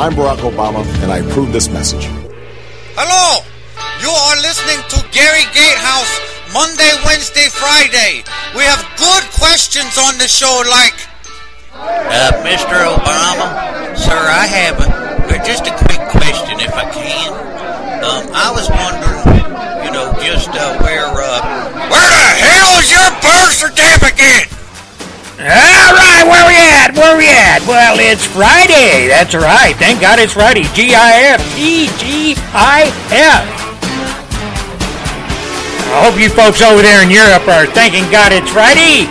I'm Barack Obama, and I approve this message. Hello! You are listening to Gary Gatehouse Monday, Wednesday, Friday. We have good questions on the show like. Uh, Mr. Obama, sir, I have a, just a quick question if I can. Um, I was wondering, you know, just uh, where, uh, Where the hell is your birth certificate? All right, where we at? Where we at? Well, it's Friday. That's right. Thank God it's Friday. G I F T G I F. I hope you folks over there in Europe are thanking God it's Friday.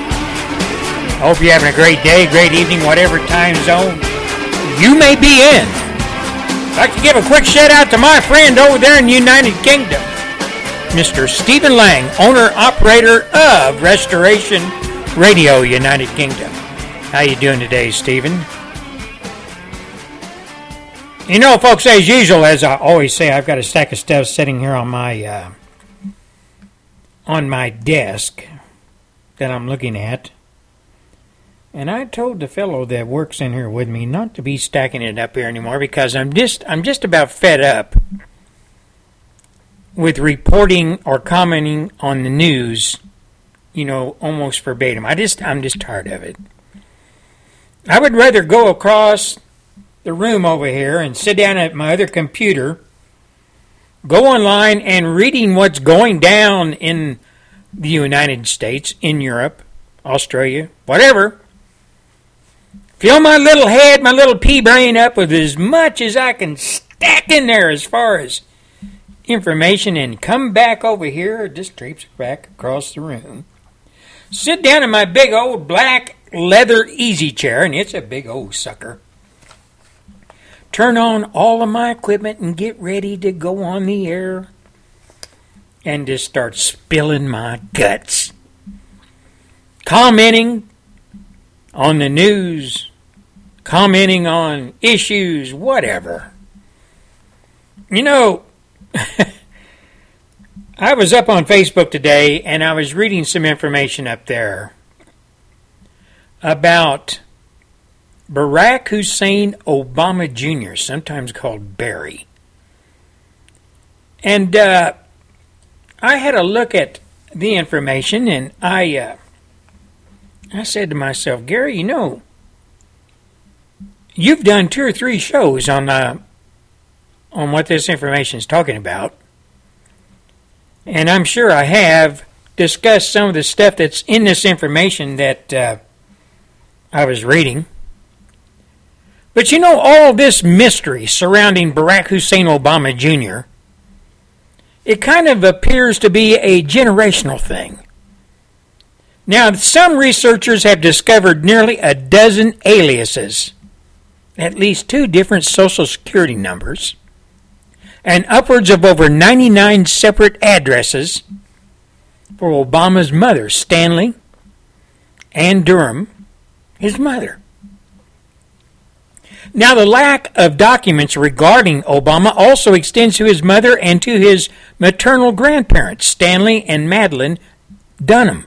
I hope you're having a great day, great evening, whatever time zone you may be in. I'd like to give a quick shout out to my friend over there in the United Kingdom, Mr. Stephen Lang, owner operator of Restoration Radio United Kingdom. How you doing today, Stephen? You know, folks, as usual, as I always say, I've got a stack of stuff sitting here on my uh, on my desk that I'm looking at. And I told the fellow that works in here with me not to be stacking it up here anymore because I'm just I'm just about fed up with reporting or commenting on the news, you know, almost verbatim. I just I'm just tired of it. I would rather go across the room over here and sit down at my other computer, go online and reading what's going down in the United States, in Europe, Australia, whatever. Fill my little head, my little pea brain up with as much as I can stack in there as far as information and come back over here, just traipse back across the room. Sit down in my big old black leather easy chair, and it's a big old sucker. Turn on all of my equipment and get ready to go on the air and just start spilling my guts. Commenting on the news, commenting on issues, whatever. You know, I was up on Facebook today and I was reading some information up there about Barack Hussein Obama Jr., sometimes called Barry. And uh, I had a look at the information and I uh, I said to myself, Gary, you know, you've done two or three shows on uh, on what this information is talking about, and I'm sure I have discussed some of the stuff that's in this information that uh, I was reading. But you know, all this mystery surrounding Barack Hussein Obama Jr., it kind of appears to be a generational thing. Now, some researchers have discovered nearly a dozen aliases, at least two different social security numbers, and upwards of over 99 separate addresses for Obama's mother, Stanley, Ann Dunham, his mother. Now, the lack of documents regarding Obama also extends to his mother and to his maternal grandparents, Stanley and Madeline Dunham.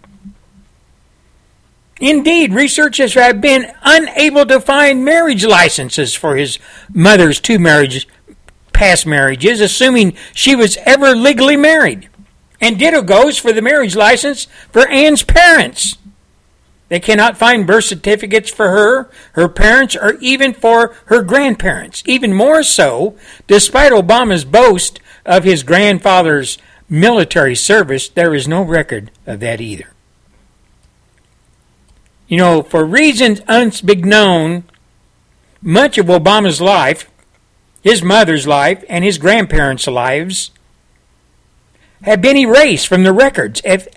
Indeed, researchers have been unable to find marriage licenses for his mother's two marriages, past marriages, assuming she was ever legally married. And ditto goes for the marriage license for Anne's parents. They cannot find birth certificates for her, her parents, or even for her grandparents. Even more so, despite Obama's boast of his grandfather's military service, there is no record of that either. You know, for reasons unbeknown, much of Obama's life, his mother's life, and his grandparents' lives have been erased from the records as,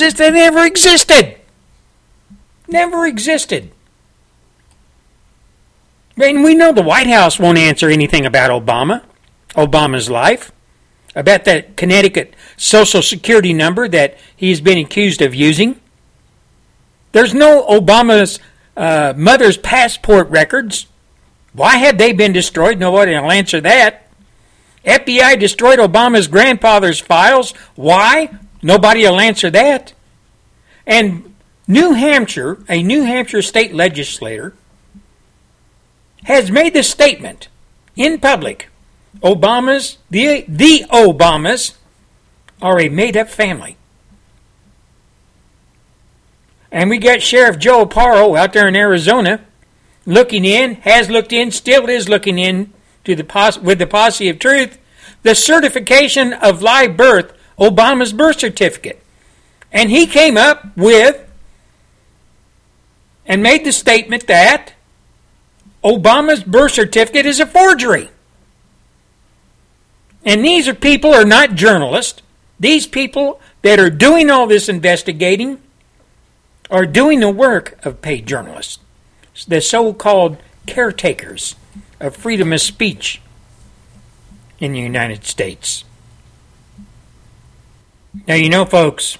if they never existed. Never existed. And we know the White House won't answer anything about Obama, Obama's life, about that Connecticut Social Security number that he's been accused of using. There's no Obama's uh, mother's passport records. Why have they been destroyed? Nobody will answer that. FBI destroyed Obama's grandfather's files. Why? Nobody will answer that. And New Hampshire, a New Hampshire state legislator, has made the statement in public, Obama's, the, the Obamas, are a made up family. And we got Sheriff Joe Arpaio out there in Arizona looking in, has looked in, still is looking in to the pos- with the posse of truth, the certification of live birth, Obama's birth certificate. And he came up with and made the statement that Obama's birth certificate is a forgery. And these are people are not journalists. These people that are doing all this investigating are doing the work of paid journalists, the so-called caretakers of freedom of speech in the United States. Now, you know, folks,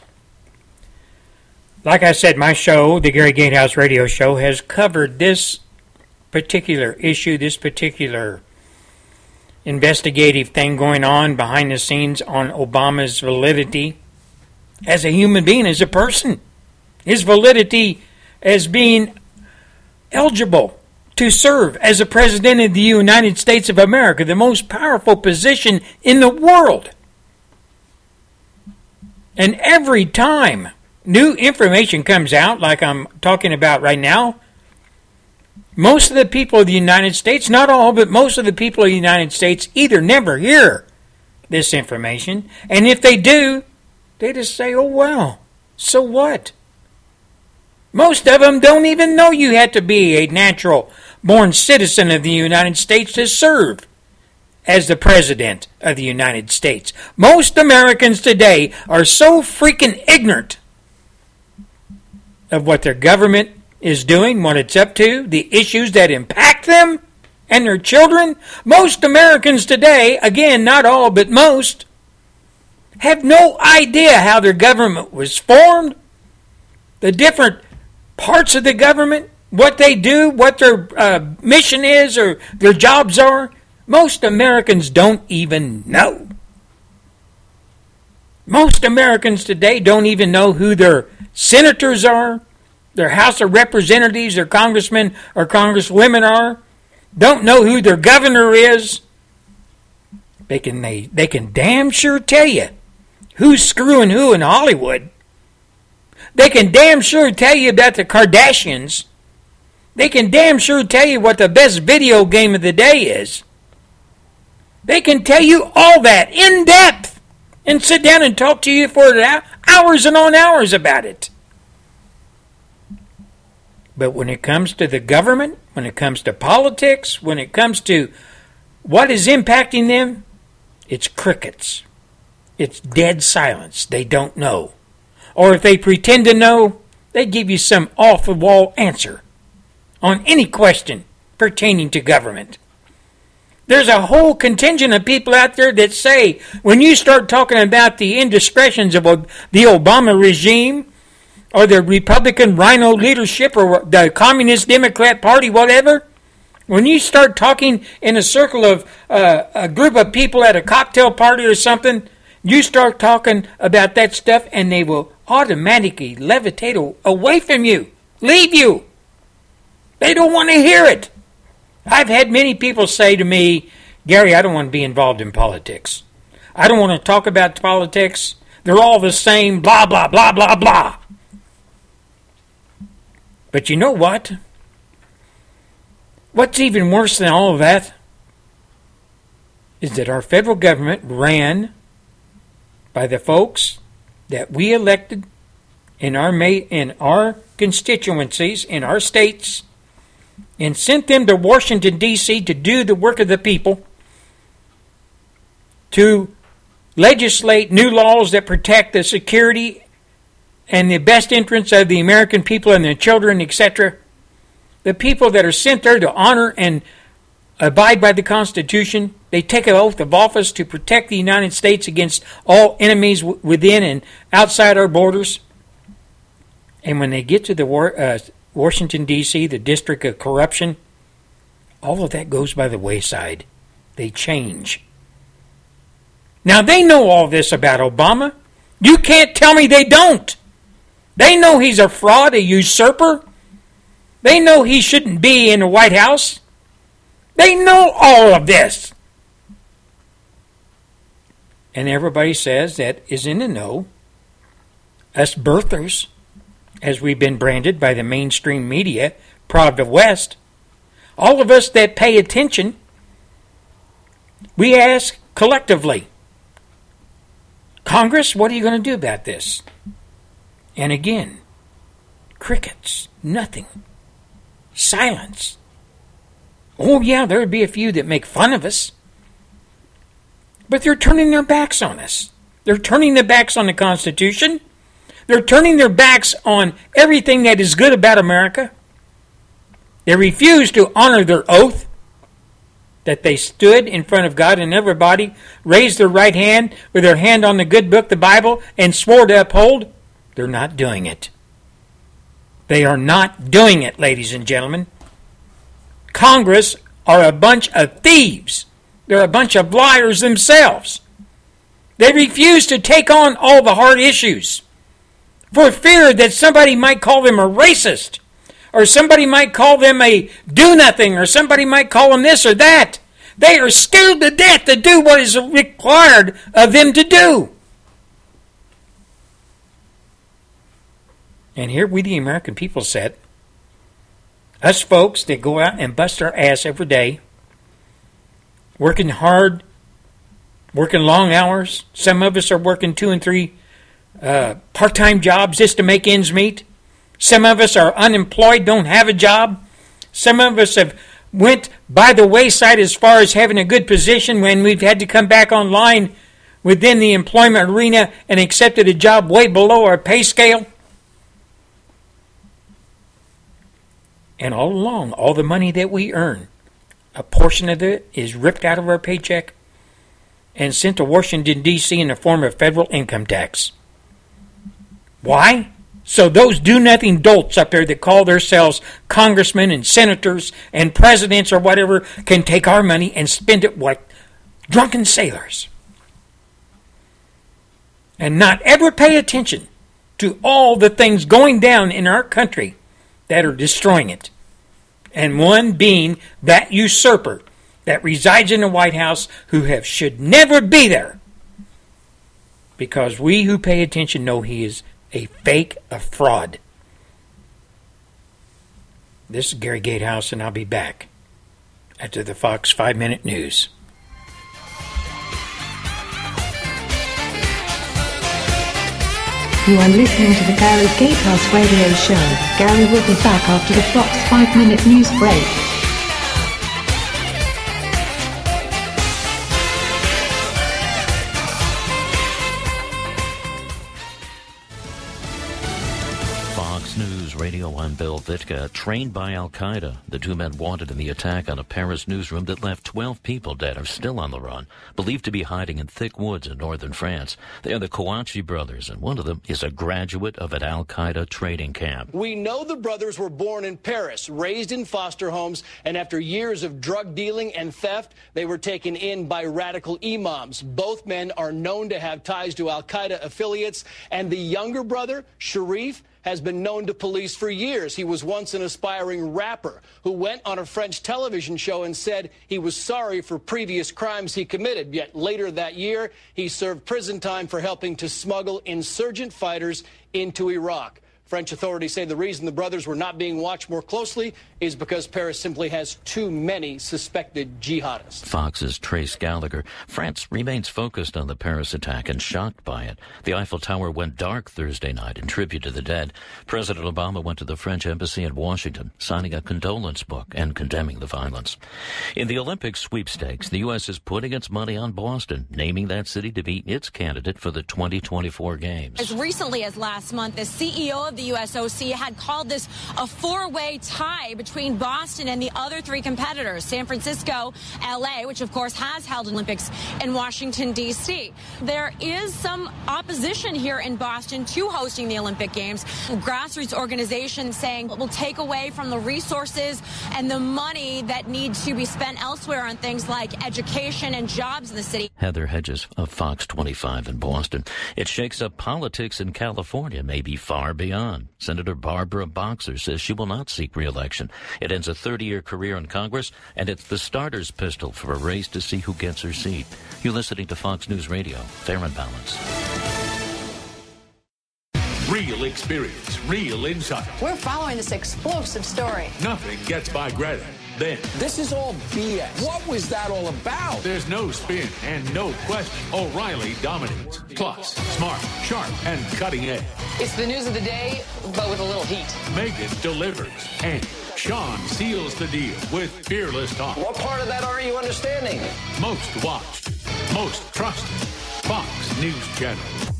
like I said, my show, the Gary Gatehouse Radio Show, has covered this particular issue, this particular investigative thing going on behind the scenes on Obama's validity as a human being, as a person, his validity as being eligible to serve as a president of the United States of America, the most powerful position in the world. And every time new information comes out, like I'm talking about right now, most of the people of the United States, not all, but most of the people of the United States either never hear this information, and if they do, they just say, oh, well, so what? Most of them don't even know you had to be a natural born citizen of the United States to serve as the President of the United States. Most Americans today are so freaking ignorant of what their government is doing, what it's up to, the issues that impact them and their children. Most Americans today, again, not all, but most, have no idea how their government was formed, the different parts of the government, what they do, what their uh, mission is, or their jobs are. Most Americans don't even know. Most Americans today don't even know who their senators are, their House of Representatives, their congressmen or congresswomen are, don't know who their governor is. They can they, they can damn sure tell you who's screwing who in Hollywood. They can damn sure tell you about the Kardashians. They can damn sure tell you what the best video game of the day is. They can tell you all that in depth and sit down and talk to you for hours and on hours about it. But when it comes to the government, when it comes to politics, when it comes to what is impacting them, it's crickets. It's dead silence. They don't know. Or if they pretend to know, they give you some off the wall answer on any question pertaining to government. There's a whole contingent of people out there that say when you start talking about the indiscretions of the Obama regime or the Republican rhino leadership or the Communist Democrat Party, whatever, when you start talking in a circle of uh, a group of people at a cocktail party or something, you start talking about that stuff and they will automatically levitate away from you, leave you. They don't want to hear it. I've had many people say to me, Gary, I don't want to be involved in politics. I don't want to talk about politics. They're all the same, blah, blah, blah, blah, blah. But you know what? What's even worse than all of that is that our federal government ran by the folks that we elected in our in our constituencies in our states and sent them to Washington D.C. to do the work of the people to legislate new laws that protect the security and the best interests of the American people and their children, etc. The people that are sent there to honor and abide by the Constitution, they take an oath of office to protect the United States against all enemies within and outside our borders. And when they get to the uh, Washington, D.C., the district of corruption, all of that goes by the wayside. They change. Now, they know all this about Obama. You can't tell me they don't. They know he's a fraud, a usurper. They know he shouldn't be in the White House. They know all of this. And everybody says that is in the know. Us birthers, as we've been branded by the mainstream media, proud of West, all of us that pay attention, we ask collectively Congress, what are you going to do about this? And again, crickets, nothing, silence. Oh, yeah, there'd be a few that make fun of us. But they're turning their backs on us. They're turning their backs on the Constitution. They're turning their backs on everything that is good about America. They refuse to honor their oath that they stood in front of God and everybody raised their right hand with their hand on the good book, the Bible, and swore to uphold. They're not doing it. They are not doing it, ladies and gentlemen. Congress are a bunch of thieves. They're a bunch of liars themselves. They refuse to take on all the hard issues for fear that somebody might call them a racist or somebody might call them a do nothing or somebody might call them this or that. They are scared to death to do what is required of them to do. And here we, the American people, said, us folks that go out and bust our ass every day, working hard, working long hours. Some of us are working two and three uh, part time jobs just to make ends meet. Some of us are unemployed, don't have a job. Some of us have went by the wayside as far as having a good position when we've had to come back online within the employment arena and accepted a job way below our pay scale. And all along, all the money that we earn, a portion of it is ripped out of our paycheck and sent to Washington, D.C. in the form of federal income tax. Why? So those do nothing dolts up there that call themselves congressmen and senators and presidents or whatever can take our money and spend it like drunken sailors. And not ever pay attention to all the things going down in our country that are destroying it. And one being that usurper that resides in the White House who have should never be there. Because we who pay attention know he is a fake, a fraud. This is Gary Gatehouse, and I'll be back after the Fox 5 Minute News. You are listening to the Gary Gatehouse Radio Show. Gary will be back after the Fox 5 Minute News break. I'm Bill Vitka, trained by Al Qaeda. The two men wanted in the attack on a Paris newsroom that left 12 people dead are still on the run, believed to be hiding in thick woods in northern France. They are the Kouachi brothers, and one of them is a graduate of an Al Qaeda training camp. We know the brothers were born in Paris, raised in foster homes, and after years of drug dealing and theft, they were taken in by radical imams. Both men are known to have ties to Al Qaeda affiliates, and the younger brother, Cherif, has been known to police for years. He was once an aspiring rapper who went on a French television show and said he was sorry for previous crimes he committed. Yet later that year, he served prison time for helping to smuggle insurgent fighters into Iraq. French authorities say the reason the brothers were not being watched more closely is because Paris simply has too many suspected jihadists. Fox's Trace Gallagher. France remains focused on the Paris attack and shocked by it. The Eiffel Tower went dark Thursday night in tribute to the dead. President Obama went to the French embassy in Washington, signing a condolence book and condemning the violence. In the Olympic sweepstakes, the U.S. is putting its money on Boston, naming that city to be its candidate for the 2024 Games. As recently as last month, the CEO of the USOC had called this a four-way tie between Boston and the other three competitors, San Francisco, LA, which of course has held Olympics in Washington, D.C. There is some opposition here in Boston to hosting the Olympic Games. Grassroots organizations saying it will take away from the resources and the money that need to be spent elsewhere on things like education and jobs in the city. Heather Hedges of Fox 25 in Boston. It shakes up politics in California, maybe far beyond. On. Senator Barbara Boxer says she will not seek re-election. It ends a 30-year career in Congress, and it's the starter's pistol for a race to see who gets her seat. You're listening to Fox News Radio. Fair and balanced. Real experience, real insight. We're following this explosive story. Nothing gets by Greta. Then, this is all BS. What was that all about? There's no spin and no question. O'Reilly dominates. Plus, smart, sharp, and cutting edge. It's the news of the day, but with a little heat. Megyn delivers. And Sean seals the deal with fearless talk. What part of that are you understanding? Most watched, most trusted. Fox News Channel.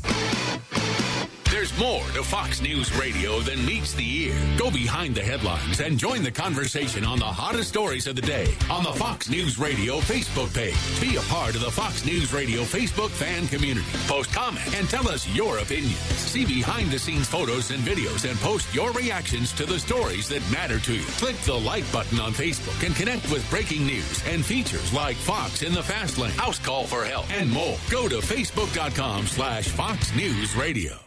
There's more to Fox News Radio than meets the ear. Go behind the headlines and join the conversation on the hottest stories of the day on the Fox News Radio Facebook page. Be a part of the Fox News Radio Facebook fan community. Post comment and tell us your opinions. See behind the scenes photos and videos and post your reactions to the stories that matter to you. Click the like button on Facebook and connect with breaking news and features like Fox in the Fast Lane, House Call for Help, and more. Go to facebook.com slash Fox News Radio.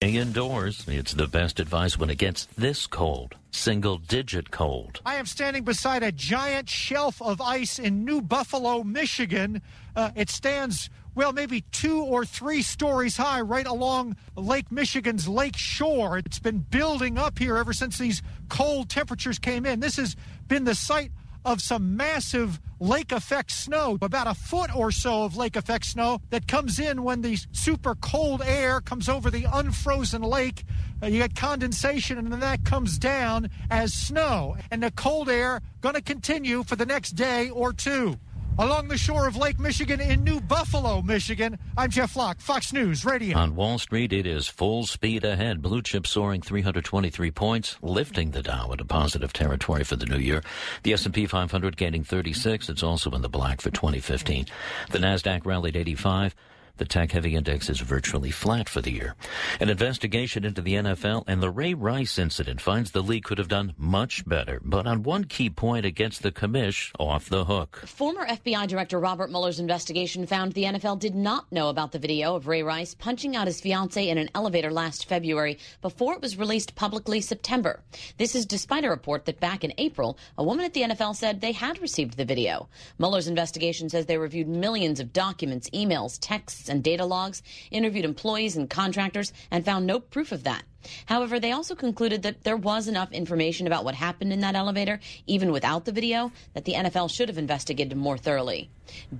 Indoors, it's the best advice when it gets this cold, single digit cold. I am standing beside a giant shelf of ice in New Buffalo, Michigan. Uh, it stands, well, maybe two or three stories high right along Lake Michigan's lake shore. It's been building up here ever since these cold temperatures came in. This has been the site of some massive lake effect snow, about a foot or so of lake effect snow that comes in when the super cold air comes over the unfrozen lake. Uh, you get condensation and then that comes down as snow. And the cold air going to continue for the next day or two along the shore of Lake Michigan in New Buffalo, Michigan. I'm Jeff Flock, Fox News Radio. On Wall Street, it is full speed ahead. Blue chip soaring 323 points, lifting the Dow into positive territory for the new year. The S&P 500 gaining 36. It's also in the black for 2015. The Nasdaq rallied 85. The tech heavy index is virtually flat for the year. An investigation into the NFL and the Ray Rice incident finds the league could have done much better, but on one key point against the commish off the hook. Former FBI Director Robert Mueller's investigation found the NFL did not know about the video of Ray Rice punching out his fiancee in an elevator last February before it was released publicly September. This is despite a report that back in April, a woman at the NFL said they had received the video. Mueller's investigation says they reviewed millions of documents, emails, texts, and data logs, interviewed employees and contractors, and found no proof of that. However, they also concluded that there was enough information about what happened in that elevator, even without the video, that the NFL should have investigated more thoroughly.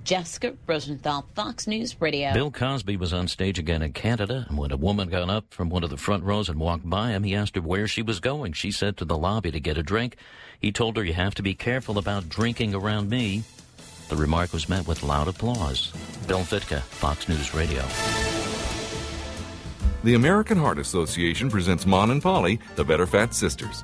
Jessica Rosenthal, Fox News Radio. Bill Cosby was on stage again in Canada, and when a woman got up from one of the front rows and walked by him, he asked her where she was going. She said to the lobby to get a drink. He told her, You have to be careful about drinking around me. The remark was met with loud applause. Bill Vitka, Fox News Radio. The American Heart Association presents Mon and Polly, the Better Fat Sisters.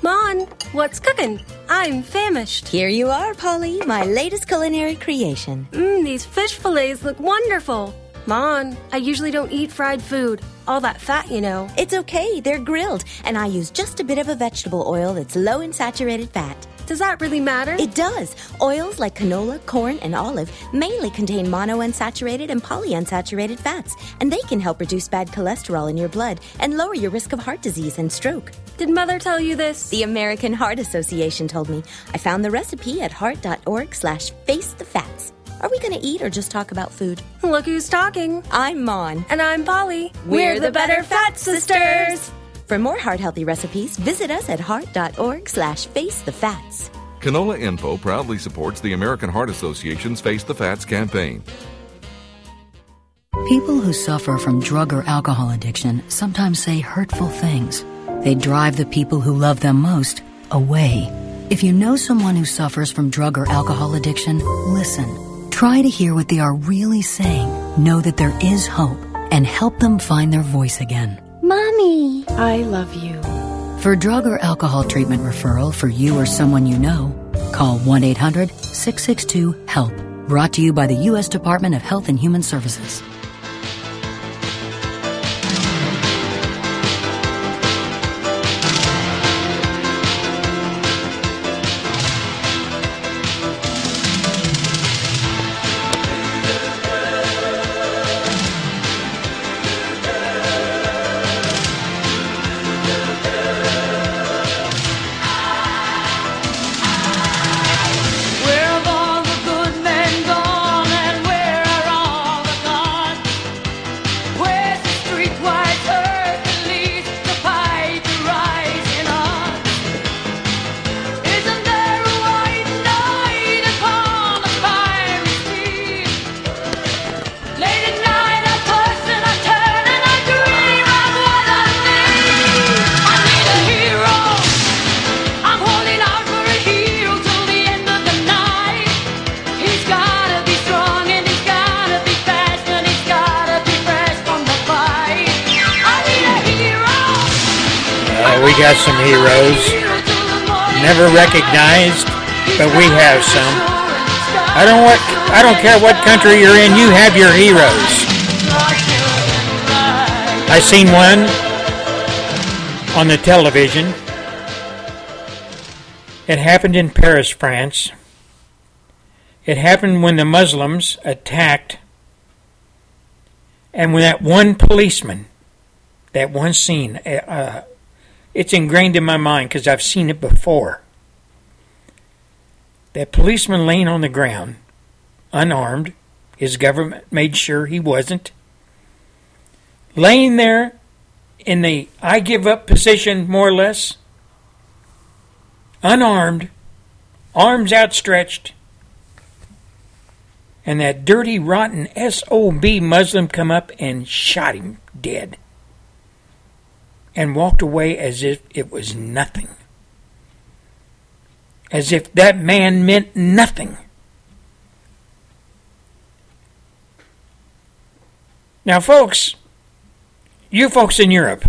Mon, what's cooking? I'm famished. Here you are, Polly, my latest culinary creation. Mmm, these fish fillets look wonderful. Mon, I usually don't eat fried food. All that fat, you know. It's okay, they're grilled, and I use just a bit of a vegetable oil that's low in saturated fat. Does that really matter? It does. Oils like canola, corn, and olive mainly contain monounsaturated and polyunsaturated fats, and they can help reduce bad cholesterol in your blood and lower your risk of heart disease and stroke. Did Mother tell you this? The American Heart Association told me. I found the recipe at heart.org slash face the fats. Are we going to eat or just talk about food? Look who's talking. I'm Mon. And I'm Polly. We're, We're the, the Better Fat Sisters. For more heart-healthy recipes, visit us at heart.org slash face the fats. Canola Info proudly supports the American Heart Association's Face the Fats campaign. People who suffer from drug or alcohol addiction sometimes say hurtful things. They drive the people who love them most away. If you know someone who suffers from drug or alcohol addiction, listen. Try to hear what they are really saying. Know that there is hope and help them find their voice again. Mommy, I love you. For drug or alcohol treatment referral for you or someone you know, call 1 800 662 HELP. Brought to you by the U.S. Department of Health and Human Services. You're in, you have your heroes. I seen one on the television. It happened in Paris, France. It happened when the Muslims attacked, and when that one policeman, that one scene, uh, it's ingrained in my mind because I've seen it before. That policeman laying on the ground, unarmed, his government made sure he wasn't, laying there in the I give up position, more or less, unarmed, arms outstretched, and that dirty, rotten SOB Muslim come up and shot him dead and walked away as if it was nothing. As if that man meant nothing. Now, folks, you folks in Europe,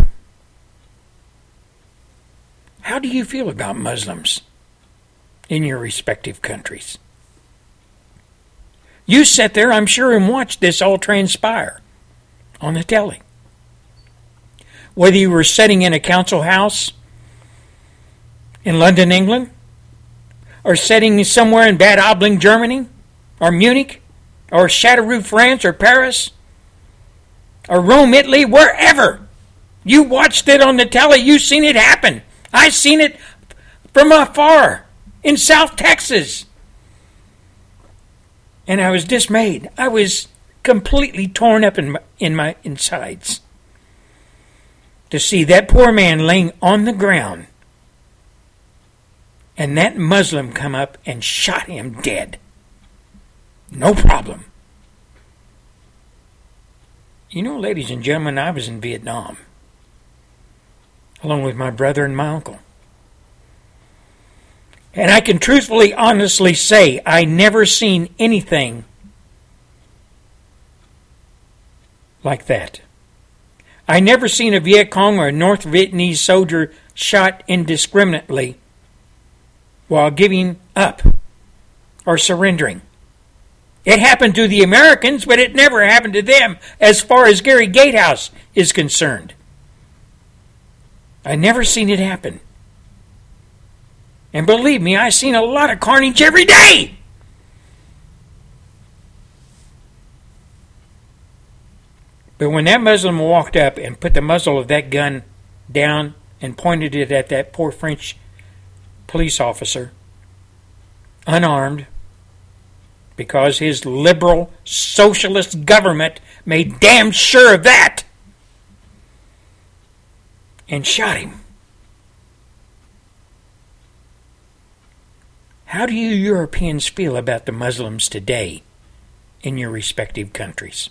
how do you feel about Muslims in your respective countries? You sat there, I'm sure, and watched this all transpire on the telly. Whether you were sitting in a council house in London, England, or sitting somewhere in Bad Aibling, Germany, or Munich, or Châteauroux, France, or Paris, or Rome, Italy, wherever. You watched it on the telly, you seen it happen. I seen it from afar in South Texas and I was dismayed. I was completely torn up in my, in my insides to see that poor man laying on the ground and that Muslim come up and shot him dead. No problem. You know, ladies and gentlemen, I was in Vietnam along with my brother and my uncle. And I can truthfully, honestly say I never seen anything like that. I never seen a Viet Cong or a North Vietnamese soldier shot indiscriminately while giving up or surrendering. It happened to the Americans, but it never happened to them as far as Gary Gatehouse is concerned. I never seen it happen. And believe me, I've seen a lot of carnage every day. But when that Muslim walked up and put the muzzle of that gun down and pointed it at that poor French police officer, unarmed, because his liberal socialist government made damn sure of that, and shot him. How do you Europeans feel about the Muslims today in your respective countries?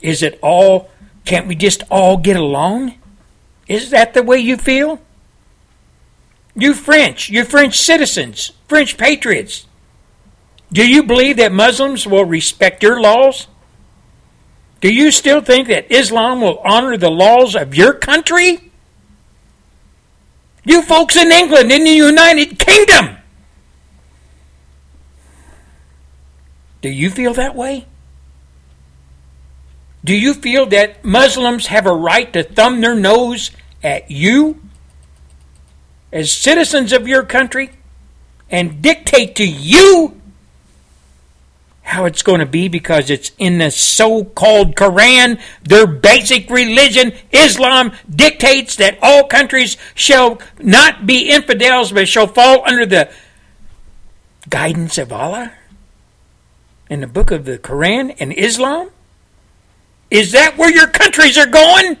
Is it all, can't we just all get along? Is that the way you feel? You French, you French citizens, French patriots, do you believe that Muslims will respect your laws? Do you still think that Islam will honor the laws of your country? You folks in England, in the United Kingdom. Do you feel that way? Do you feel that Muslims have a right to thumb their nose at you as citizens of your country and dictate to you how it's going to be because it's in the so called Quran. Their basic religion, Islam, dictates that all countries shall not be infidels but shall fall under the guidance of Allah in the book of the Quran and Islam? Is that where your countries are going?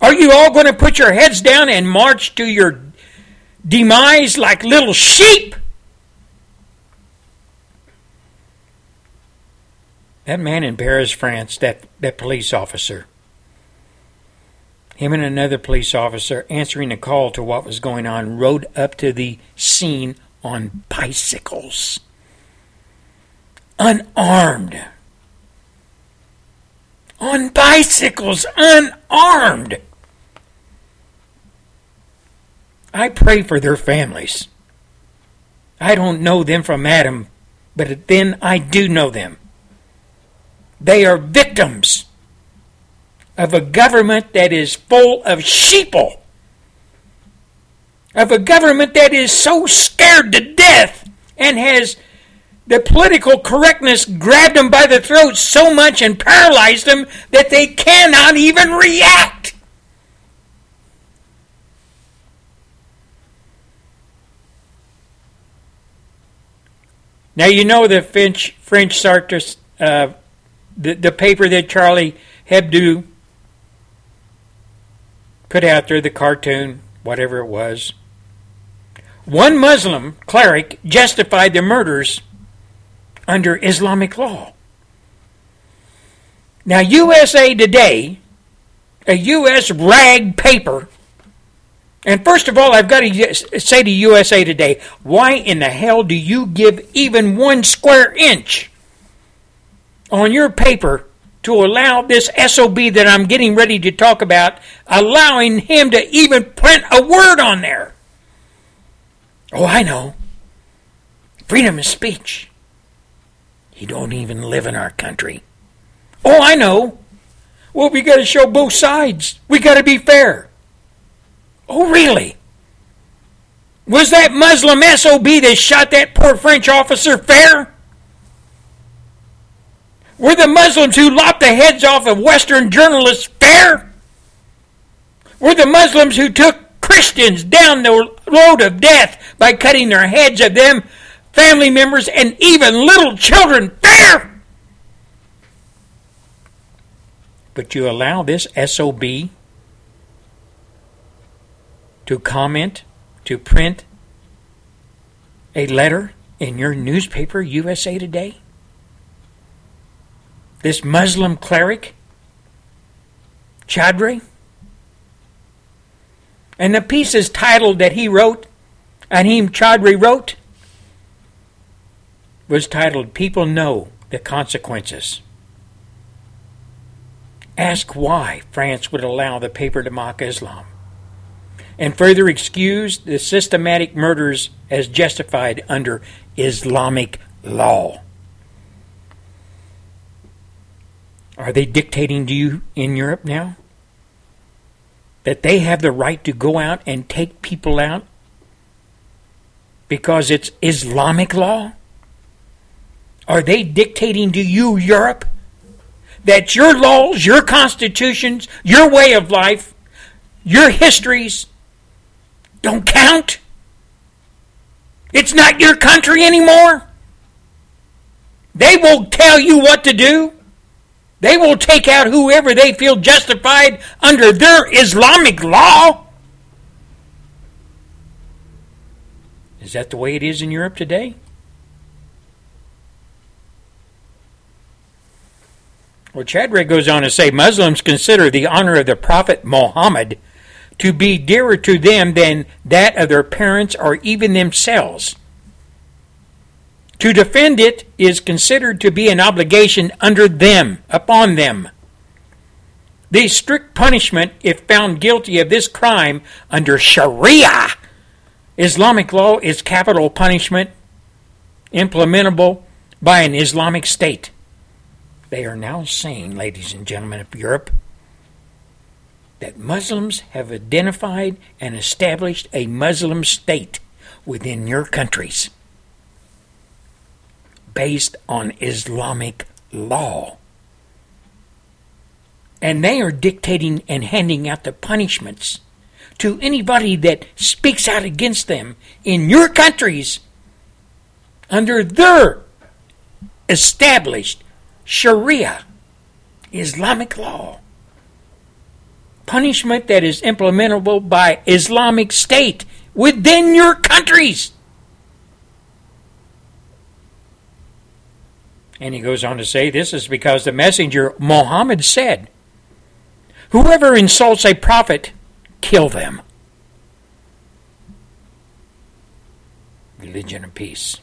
Are you all going to put your heads down and march to your demise like little sheep? That man in Paris, France, that, that police officer, him and another police officer answering a call to what was going on, rode up to the scene on bicycles, unarmed. on bicycles, unarmed. I pray for their families. I don't know them from Adam, but then I do know them. They are victims of a government that is full of sheeple, of a government that is so scared to death and has the political correctness grabbed them by the throat so much and paralyzed them that they cannot even react. Now you know the French French Sartre, uh, the the paper that Charlie Hebdo put out there, the cartoon, whatever it was. One Muslim cleric justified the murders under Islamic law. Now, USA Today, a U.S. rag paper, and first of all, I've got to say to USA Today, why in the hell do you give even one square inch on your paper to allow this SOB that I'm getting ready to talk about, allowing him to even print a word on there? Oh, I know. Freedom of speech. He don't even live in our country. Oh, I know. Well, we got to show both sides. We got to be fair. Oh, really? Was that Muslim SOB that shot that poor French officer fair? Were the Muslims who lopped the heads off of Western journalists fair? Were the Muslims who took Christians down the road of death by cutting their heads of them, family members, and even little children fair? But you allow this SOB to comment, to print a letter in your newspaper, USA Today? This Muslim cleric, Chadri? And the piece is titled that he wrote, Anhim Chadri wrote, was titled People Know the Consequences. Ask why France would allow the paper to mock Islam and further excuse the systematic murders as justified under Islamic law. Are they dictating to you in Europe now? That they have the right to go out and take people out because it's Islamic law? Are they dictating to you, Europe, that your laws, your constitutions, your way of life, your histories don't count? It's not your country anymore. They will tell you what to do. They will take out whoever they feel justified under their Islamic law. Is that the way it is in Europe today? Well, Chadwick goes on to say Muslims consider the honor of the Prophet Muhammad to be dearer to them than that of their parents or even themselves. To defend it is considered to be an obligation under them, upon them. The strict punishment, if found guilty of this crime under Sharia, Islamic law, is capital punishment implementable by an Islamic state. They are now saying, ladies and gentlemen of Europe, that Muslims have identified and established a Muslim state within your countries based on Islamic law. And they are dictating and handing out the punishments to anybody that speaks out against them in your countries under their established Sharia, Islamic law. Punishment that is implementable by Islamic State within your countries. And he goes on to say this is because the messenger Muhammad said, Whoever insults a prophet, kill them. Religion and peace.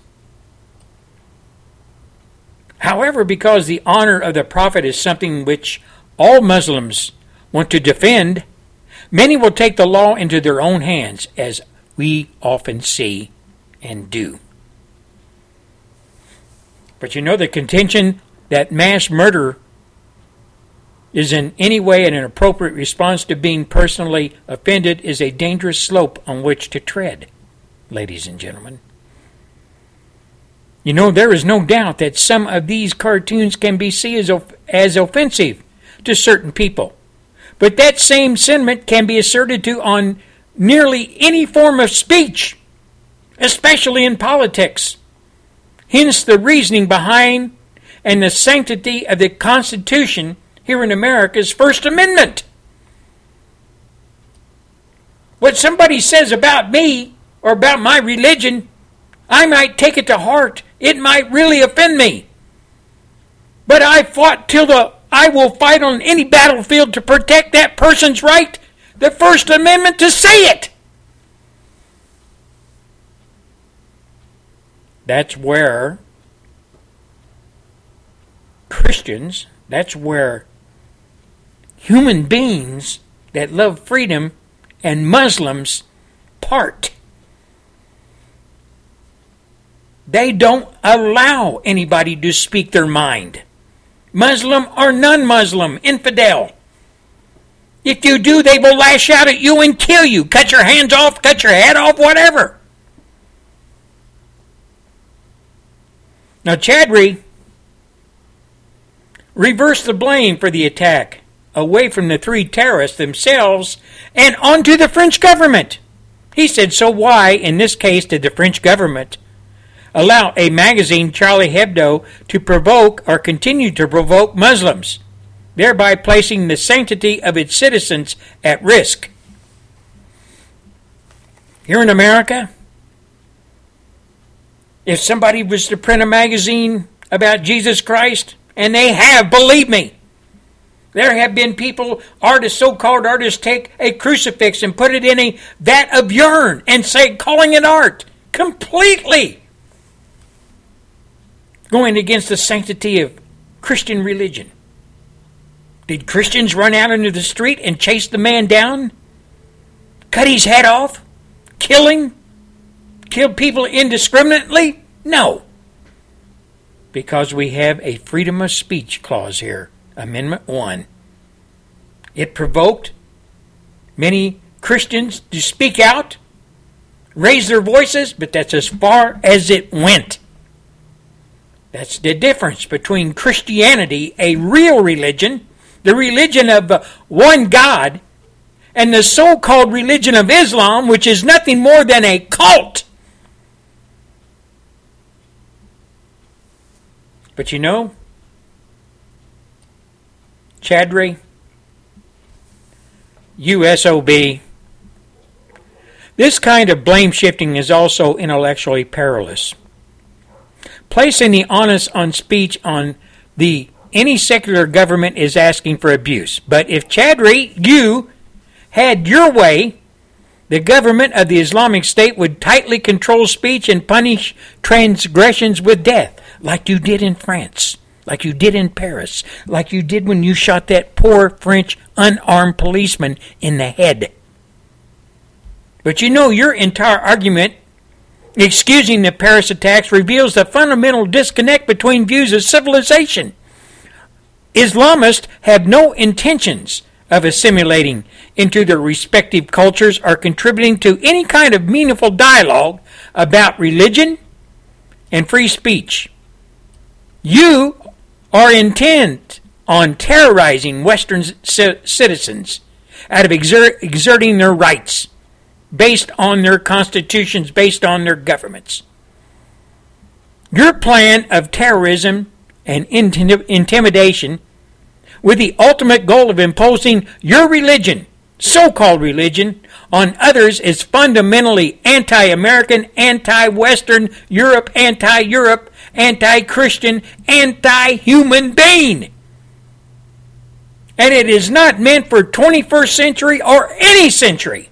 However, because the honor of the prophet is something which all Muslims want to defend, many will take the law into their own hands, as we often see and do. But you know the contention that mass murder is in any way an appropriate response to being personally offended is a dangerous slope on which to tread, ladies and gentlemen. You know, there is no doubt that some of these cartoons can be seen as, as offensive to certain people. But that same sentiment can be asserted to on nearly any form of speech, especially in politics. Hence the reasoning behind and the sanctity of the Constitution here in America's First Amendment. What somebody says about me or about my religion, I might take it to heart. It might really offend me. But I fought till the I will fight on any battlefield to protect that person's right, the First Amendment, to say it. That's where Christians, that's where human beings that love freedom and Muslims part. They don't allow anybody to speak their mind. Muslim or non Muslim, infidel. If you do, they will lash out at you and kill you, cut your hands off, cut your head off, whatever. Now, Choudary reversed the blame for the attack away from the three terrorists themselves and onto the French government. He said, So why, in this case, did the French government allow a magazine, Charlie Hebdo, to provoke or continue to provoke Muslims, thereby placing the sanctity of its citizens at risk? Here in America, if somebody was to print a magazine about Jesus Christ, and they have, believe me, there have been people, artists, so called artists, take a crucifix and put it in a vat of urine and say, calling it art. Completely going against the sanctity of Christian religion. Did Christians run out into the street and chase the man down? Cut his head off? Kill him? Kill people indiscriminately? No. Because we have a freedom of speech clause here. Amendment 1. It provoked many Christians to speak out, raise their voices, but that's as far as it went. That's the difference between Christianity, a real religion, the religion of one God, and the so called religion of Islam, which is nothing more than a cult. But you know, Choudary, USOB. This kind of blame shifting is also intellectually perilous. Placing the onus on speech on the any secular government is asking for abuse. But if Choudary, you had your way, the government of the Islamic State would tightly control speech and punish transgressions with death, like you did in France like you did in Paris, like you did when you shot that poor French unarmed policeman in the head. But you know, your entire argument excusing the Paris attacks reveals the fundamental disconnect between views of civilization. Islamists have no intentions of assimilating into their respective cultures or contributing to any kind of meaningful dialogue about religion and free speech. You are intent on terrorizing Western c- citizens out of exer- exerting their rights based on their constitutions, based on their governments. Your plan of terrorism and intim- intimidation with the ultimate goal of imposing your religion, so called religion, on others is fundamentally anti American, anti Western, Europe, anti Europe, anti Christian, anti human being. And it is not meant for 21st century or any century.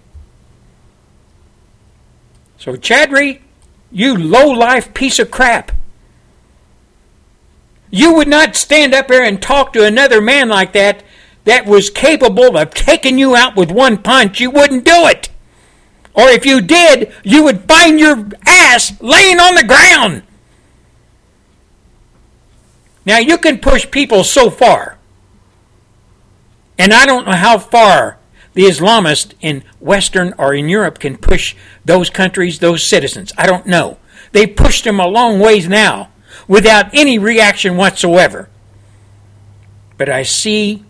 So, Choudary, you low life piece of crap. You would not stand up here and talk to another man like that that was capable of taking you out with one punch, you wouldn't do it. Or if you did, you would find your ass laying on the ground. Now, you can push people so far. And I don't know how far the Islamists in Western or in Europe can push those countries, those citizens. I don't know. They pushed them a long ways now without any reaction whatsoever. But I see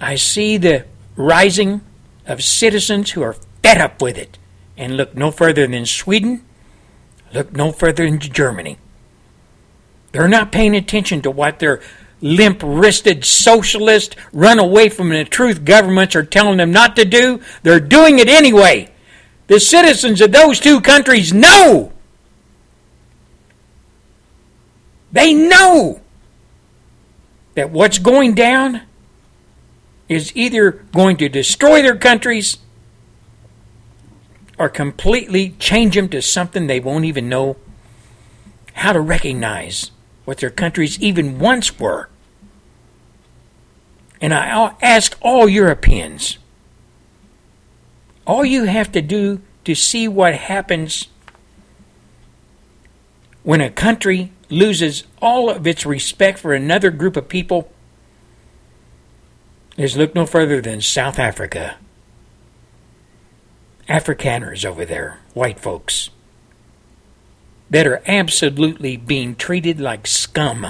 I see the rising of citizens who are fed up with it and look no further than Sweden, look no further than Germany. They're not paying attention to what their limp wristed socialist, run away from the truth governments are telling them not to do. They're doing it anyway. The citizens of those two countries know. They know that what's going down is either going to destroy their countries or completely change them to something they won't even know how to recognize what their countries even once were. And I ask all Europeans all you have to do to see what happens when a country loses all of its respect for another group of people is look no further than South Africa. Afrikaners over there, white folks, that are absolutely being treated like scum.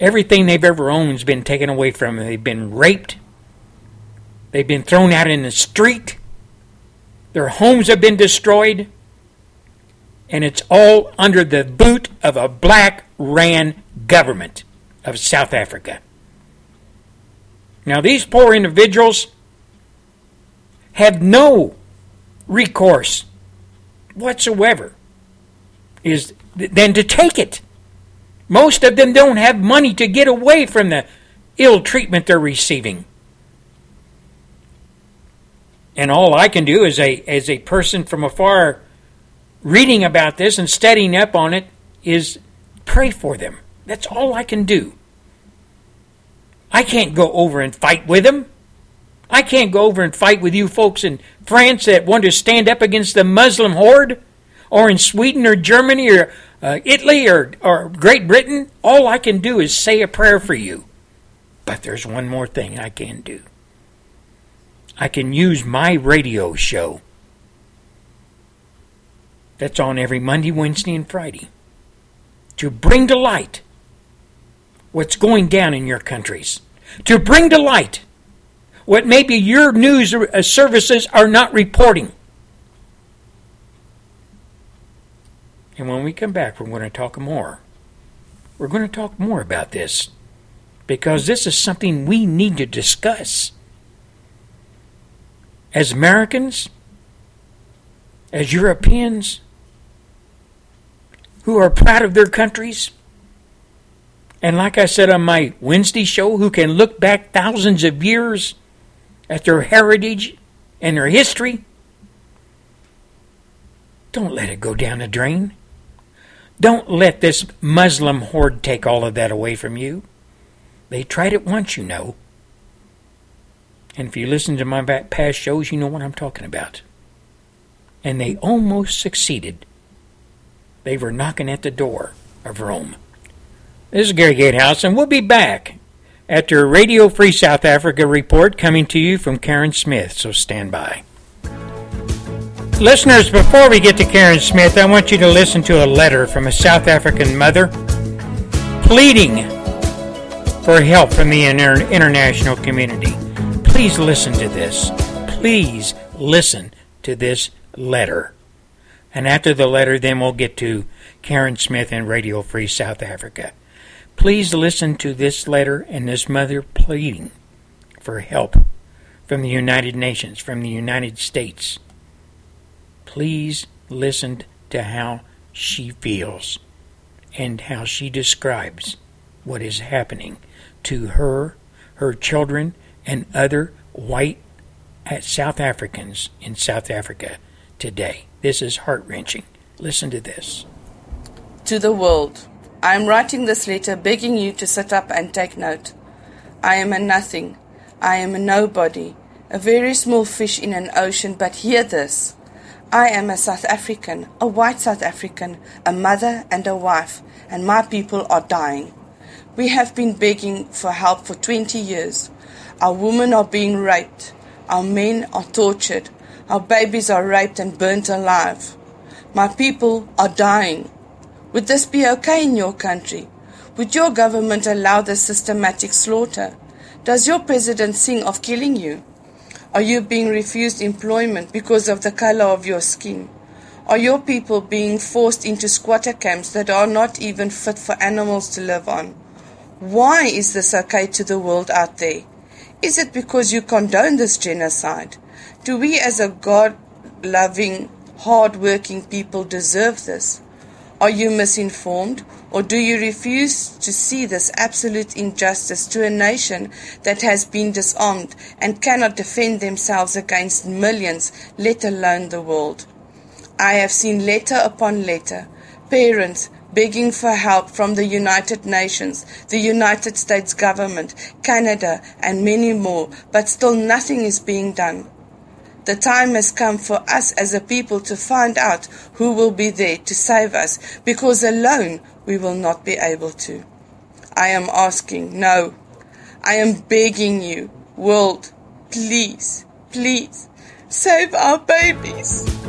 Everything they've ever owned has been taken away from them. They've been raped. They've been thrown out in the street. Their homes have been destroyed. And it's all under the boot of a black ran government of South Africa. Now, these poor individuals have no recourse whatsoever is than to take it. Most of them don't have money to get away from the ill treatment they're receiving. And all I can do as a as a person from afar reading about this and studying up on it is pray for them. That's all I can do. I can't go over and fight with them. I can't go over and fight with you folks in France that want to stand up against the Muslim horde, or in Sweden or Germany or uh, Italy or, or Great Britain. All I can do is say a prayer for you. But there's one more thing I can do. I can use my radio show that's on every Monday, Wednesday, and Friday to bring to light what's going down in your countries, to bring to light what maybe your news services are not reporting. And when we come back, we're going to talk more. We're going to talk more about this because this is something we need to discuss. As Americans, as Europeans who are proud of their countries, and like I said on my Wednesday show, who can look back thousands of years at their heritage and their history, don't let it go down the drain. Don't let this Muslim horde take all of that away from you. They tried it once, you know. And if you listen to my past shows, you know what I'm talking about. And they almost succeeded. They were knocking at the door of Rome. This is Gary Gatehouse, and we'll be back after a Radio Free South Africa report coming to you from Karen Smith, so stand by. Listeners, before we get to Karen Smith, I want you to listen to a letter from a South African mother pleading for help from the inter- international community. Please listen to this. Please listen to this letter. And after the letter, then we'll get to Karen Smith and Radio Free South Africa. Please listen to this letter and this mother pleading for help from the United Nations, from the United States. Please listen to how she feels and how she describes what is happening to her, her children, and other white uh, South Africans in South Africa today. This is heart wrenching. Listen to this. To the world. I am writing this letter begging you to sit up and take note. I am a nothing. I am a nobody, a very small fish in an ocean, but hear this. I am a South African, a white South African, a mother and a wife, and my people are dying. We have been begging for help for 20 years. Our women are being raped. Our men are tortured. Our babies are raped and burnt alive. My people are dying. Would this be okay in your country? Would your government allow this systematic slaughter? Does your president sing of killing you? Are you being refused employment because of the color of your skin? Are your people being forced into squatter camps that are not even fit for animals to live on? Why is this okay to the world out there? Is it because you condone this genocide? Do we, as a God loving, hard working people, deserve this? Are you misinformed? Or do you refuse to see this absolute injustice to a nation that has been disarmed and cannot defend themselves against millions, let alone the world? I have seen letter upon letter, parents begging for help from the United Nations, the United States government, Canada, and many more, but still nothing is being done. The time has come for us as a people to find out who will be there to save us, because alone we will not be able to. I am asking, no, I am begging you, world, please, please, save our babies.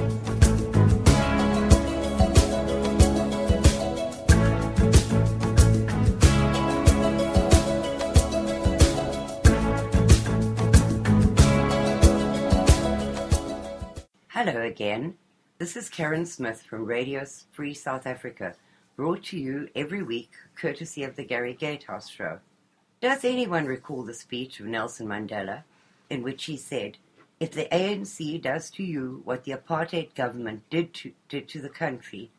Hello again. This is Karen Smith from Radio Free South Africa, brought to you every week courtesy of the Gary Gatehouse Show. Does anyone recall the speech of Nelson Mandela in which he said, If the ANC does to you what the apartheid government did to, did to the country,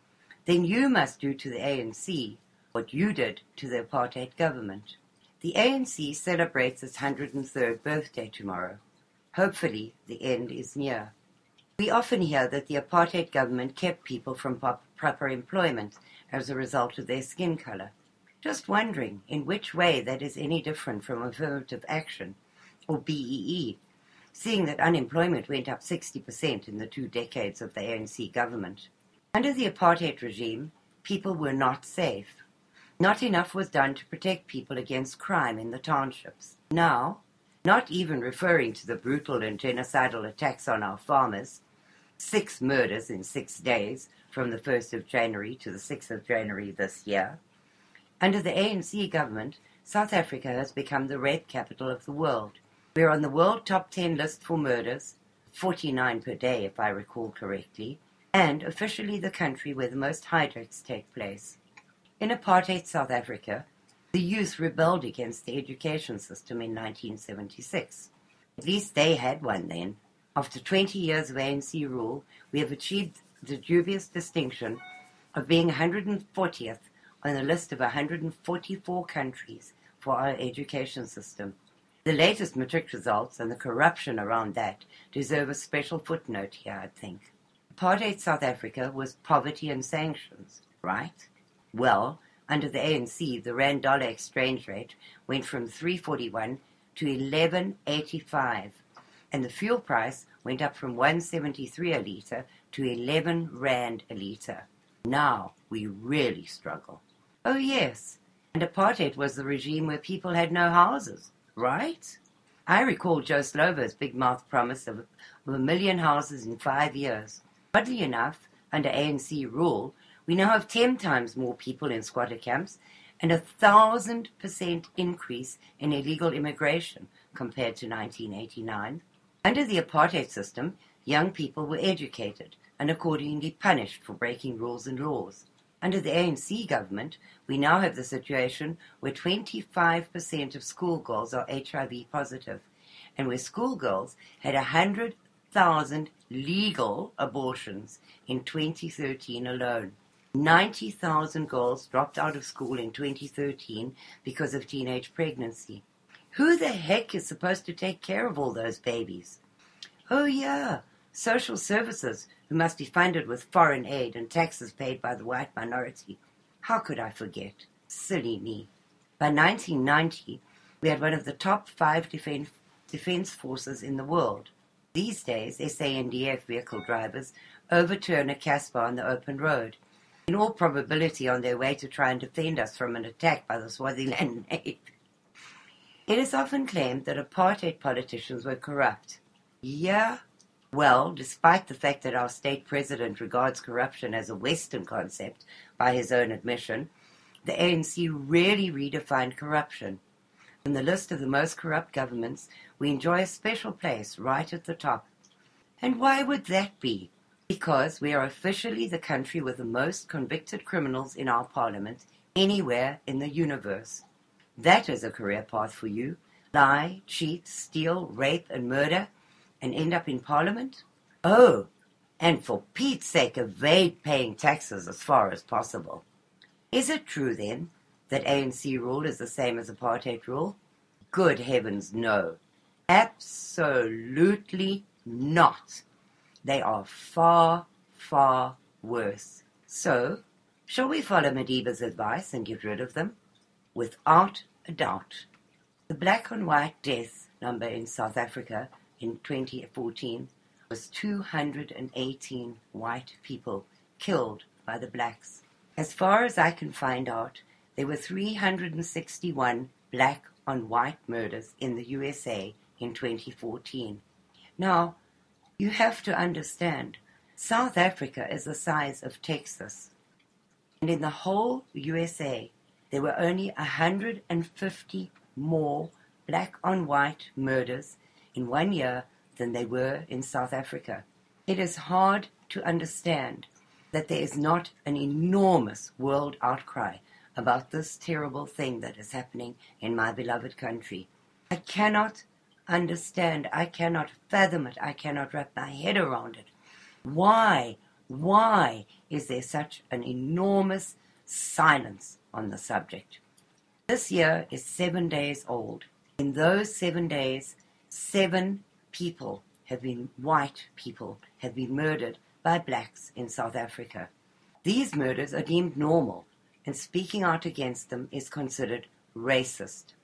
then you must do to the ANC what you did to the apartheid government. The ANC celebrates its 103rd birthday tomorrow. Hopefully, the end is near. We often hear that the apartheid government kept people from proper employment as a result of their skin color. Just wondering in which way that is any different from affirmative action, or BEE, seeing that unemployment went up 60% in the two decades of the ANC government. Under the apartheid regime, people were not safe. Not enough was done to protect people against crime in the townships. Now, not even referring to the brutal and genocidal attacks on our farmers, six murders in six days from the 1st of January to the 6th of January this year. Under the ANC government, South Africa has become the rape capital of the world. We're on the world top 10 list for murders, 49 per day if I recall correctly, and officially the country where the most hijacks take place. In apartheid South Africa, the youth rebelled against the education system in 1976. At least they had one then. After 20 years of ANC rule, we have achieved the dubious distinction of being 140th on the list of 144 countries for our education system. The latest matric results and the corruption around that deserve a special footnote here, I think. Apartheid South Africa was poverty and sanctions, right? Well, under the ANC, the rand dollar exchange rate went from 341 to 1185 and the fuel price went up from 173 a litre to 11 rand a litre. Now we really struggle. Oh, yes, and apartheid was the regime where people had no houses, right? I recall Joe Slovo's big mouth promise of, of a million houses in five years. Oddly enough, under ANC rule, we now have 10 times more people in squatter camps and a thousand percent increase in illegal immigration compared to 1989. Under the apartheid system, young people were educated and accordingly punished for breaking rules and laws. Under the ANC government, we now have the situation where 25% of schoolgirls are HIV positive, and where schoolgirls had 100,000 legal abortions in 2013 alone. 90,000 girls dropped out of school in 2013 because of teenage pregnancy. Who the heck is supposed to take care of all those babies? Oh, yeah, social services, who must be funded with foreign aid and taxes paid by the white minority. How could I forget? Silly me. By 1990, we had one of the top five defense, defense forces in the world. These days, SANDF vehicle drivers overturn a Casspir on the open road, in all probability on their way to try and defend us from an attack by the Swaziland Navy. It is often claimed that apartheid politicians were corrupt. Yeah, well, despite the fact that our state president regards corruption as a Western concept by his own admission, the ANC really redefined corruption. In the list of the most corrupt governments, we enjoy a special place right at the top. And why would that be? Because we are officially the country with the most convicted criminals in our parliament anywhere in the universe. That is a career path for you. Lie, cheat, steal, rape, and murder, and end up in parliament? Oh, and for Pete's sake, evade paying taxes as far as possible. Is it true, then, that ANC rule is the same as apartheid rule? Good heavens, no. Absolutely not. They are far, far worse. So, shall we follow Madiba's advice and get rid of them? Without a doubt. The black on white death number in South Africa in 2014 was 218 white people killed by the blacks. As far as I can find out, there were 361 black on white murders in the USA in 2014. Now, you have to understand, South Africa is the size of Texas. And in the whole USA, there were only 150 more black on white murders in one year than they were in South Africa. It is hard to understand that there is not an enormous world outcry about this terrible thing that is happening in my beloved country. I cannot understand, I cannot fathom it, I cannot wrap my head around it. Why, why is there such an enormous silence on the subject? This year is seven days old. In those seven days, seven people have been, white people, have been murdered by blacks in South Africa. These murders are deemed normal, and speaking out against them is considered racist.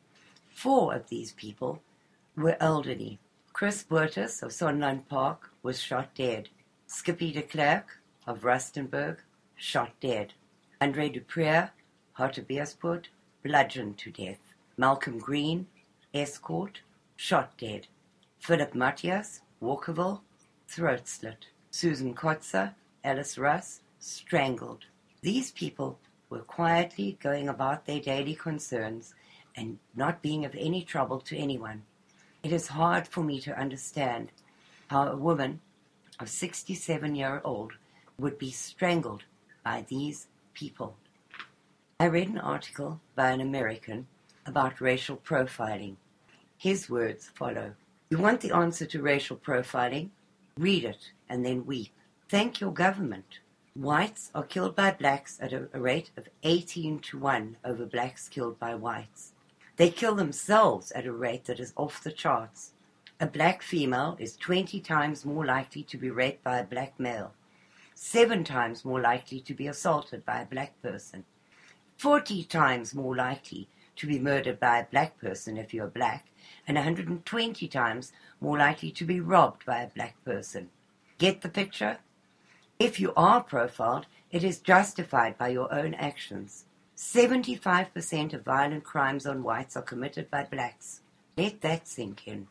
Four of these people were elderly. Chris Burtis of Sonland Park was shot dead. Skippy de Klerk of Rustenburg, shot dead. Andre Duprier, Hartbeespoort, bludgeoned to death. Malcolm Green, Estcourt, shot dead. Philip Matthias, Walkerville, throat slit. Susan Kotzer, Alice Russ, strangled. These people were quietly going about their daily concerns and not being of any trouble to anyone. It is hard for me to understand how a woman of 67 year old would be strangled by these people. I read an article by an American about racial profiling. His words follow. You want the answer to racial profiling? Read it and then weep. Thank your government. Whites are killed by blacks at a, rate of 18 to 1 over blacks killed by whites. They kill themselves at a rate that is off the charts. A black female is 20 times more likely to be raped by a black male, seven times more likely to be assaulted by a black person, 40 times more likely to be murdered by a black person if you're black, and 120 times more likely to be robbed by a black person. Get the picture? If you are profiled, it is justified by your own actions. 75% of violent crimes on whites are committed by blacks. Let that sink in.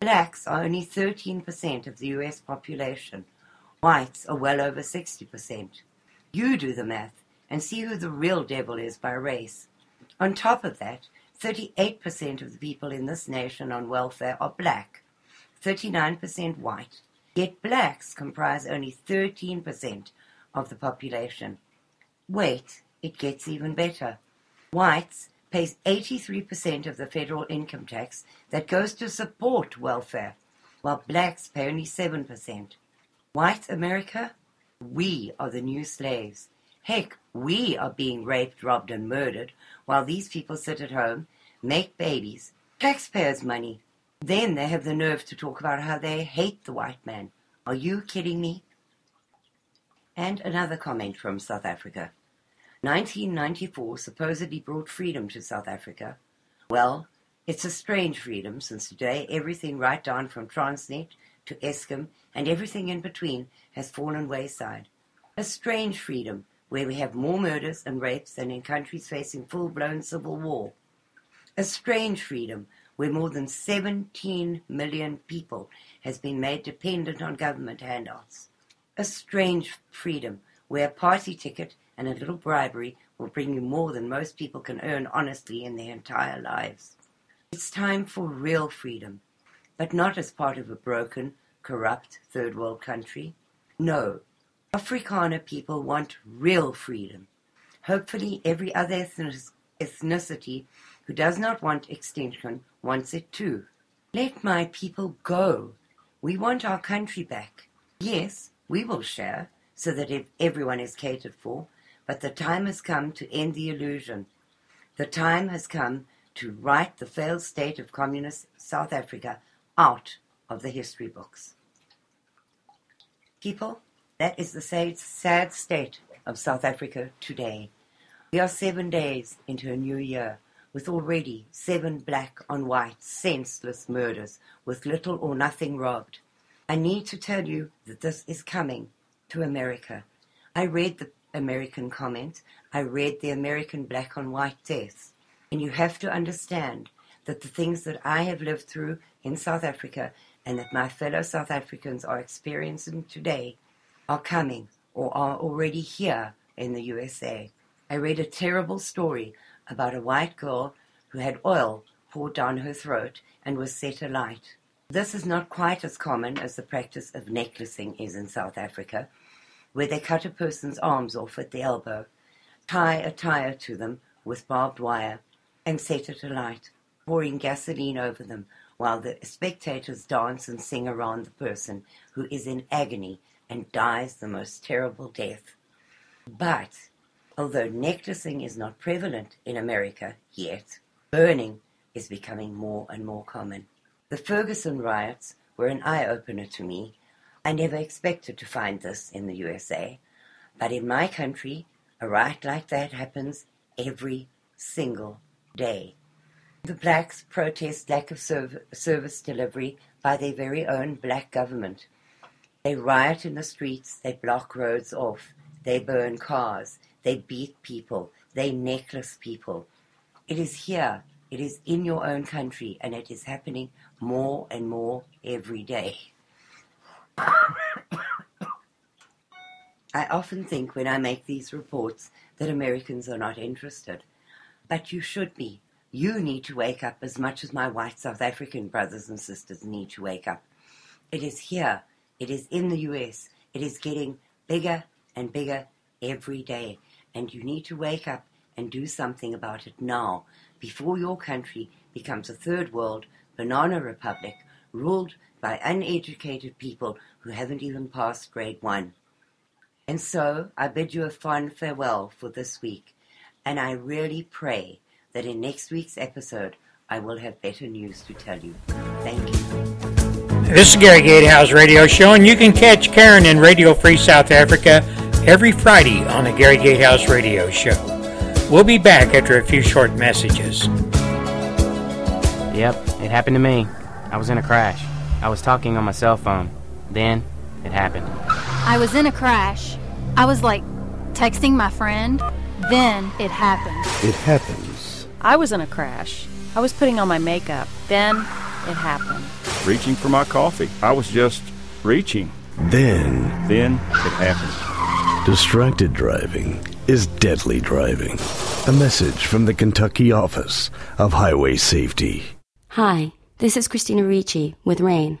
Blacks are only 13% of the US population. Whites are well over 60%. You do the math and see who the real devil is by race. On top of that, 38% of the people in this nation on welfare are black, 39% white. Yet blacks comprise only 13% of the population. Wait, it gets even better. Whites pays 83% of the federal income tax that goes to support welfare, while blacks pay only 7%. White America, we are the new slaves. Heck, we are being raped, robbed, and murdered while these people sit at home, make babies, taxpayers' money. Then they have the nerve to talk about how they hate the white man. Are you kidding me? And another comment from South Africa. 1994 supposedly brought freedom to South Africa. Well, It's a strange freedom since today everything right down from Transnet to Eskom and everything in between has fallen wayside. A strange freedom where we have more murders and rapes than in countries facing full blown civil war. A strange freedom where more than 17 million people has been made dependent on government handouts. A strange freedom where a party ticket and a little bribery will bring you more than most people can earn honestly in their entire lives. It's time for real freedom, but not as part of a broken, corrupt third world country. No, Afrikaner people want real freedom. Hopefully, every other ethnicity who does not want extinction wants it too. Let my people go. We want our country back. Yes, we will share so that everyone is catered for, but the time has come to end the illusion. The time has come to write the failed state of communist South Africa out of the history books. People, that is the sad state of South Africa today. We are seven days into a new year with already seven black on white senseless murders with little or nothing robbed. I need to tell you that this is coming to America. I read the American comment. I read the American black on white deaths. And you have to understand that the things that I have lived through in South Africa and that my fellow South Africans are experiencing today are coming or are already here in the USA. I read a terrible story about a white girl who had oil poured down her throat and was set alight. This is not quite as common as the practice of necklacing is in South Africa, where they cut a person's arms off at the elbow, tie a tire to them with barbed wire, and set it alight, pouring gasoline over them while the spectators dance and sing around the person who is in agony and dies the most terrible death. But although necklacing is not prevalent in America yet, burning is becoming more and more common. The Ferguson riots were an eye opener to me. I never expected to find this in the USA, but in my country, a riot like that happens every single day. The blacks protest lack of serv- service delivery by their very own black government. They riot in the streets, they block roads off, they burn cars, they beat people, they necklace people. It is here, it is in your own country, and it is happening more and more every day. I often think when I make these reports that Americans are not interested. But you should be. You need to wake up as much as my white South African brothers and sisters need to wake up. It is here. It is in the US. It is getting bigger and bigger every day. And you need to wake up and do something about it now before your country becomes a third world banana republic ruled by uneducated people who haven't even passed grade one. And so I bid you a fond farewell for this week, and I really pray that in next week's episode I will have better news to tell you. Thank you. This is Gary Gatehouse Radio Show, and you can catch Karen in Radio Free South Africa every Friday on the Gary Gatehouse Radio Show. We'll be back after a few short messages. Yep, it happened to me. I was in a crash. I was talking on my cell phone. Then, it happened. I was in a crash. I was like texting my friend. Then it happened. It happens. I was in a crash. I was putting on my makeup. Then it happened. Reaching for my coffee. I was just reaching. Then. Then it happened. Distracted driving is deadly driving. A message from the Kentucky Office of Highway Safety. Hi, this is Christina Ricci with RAINN.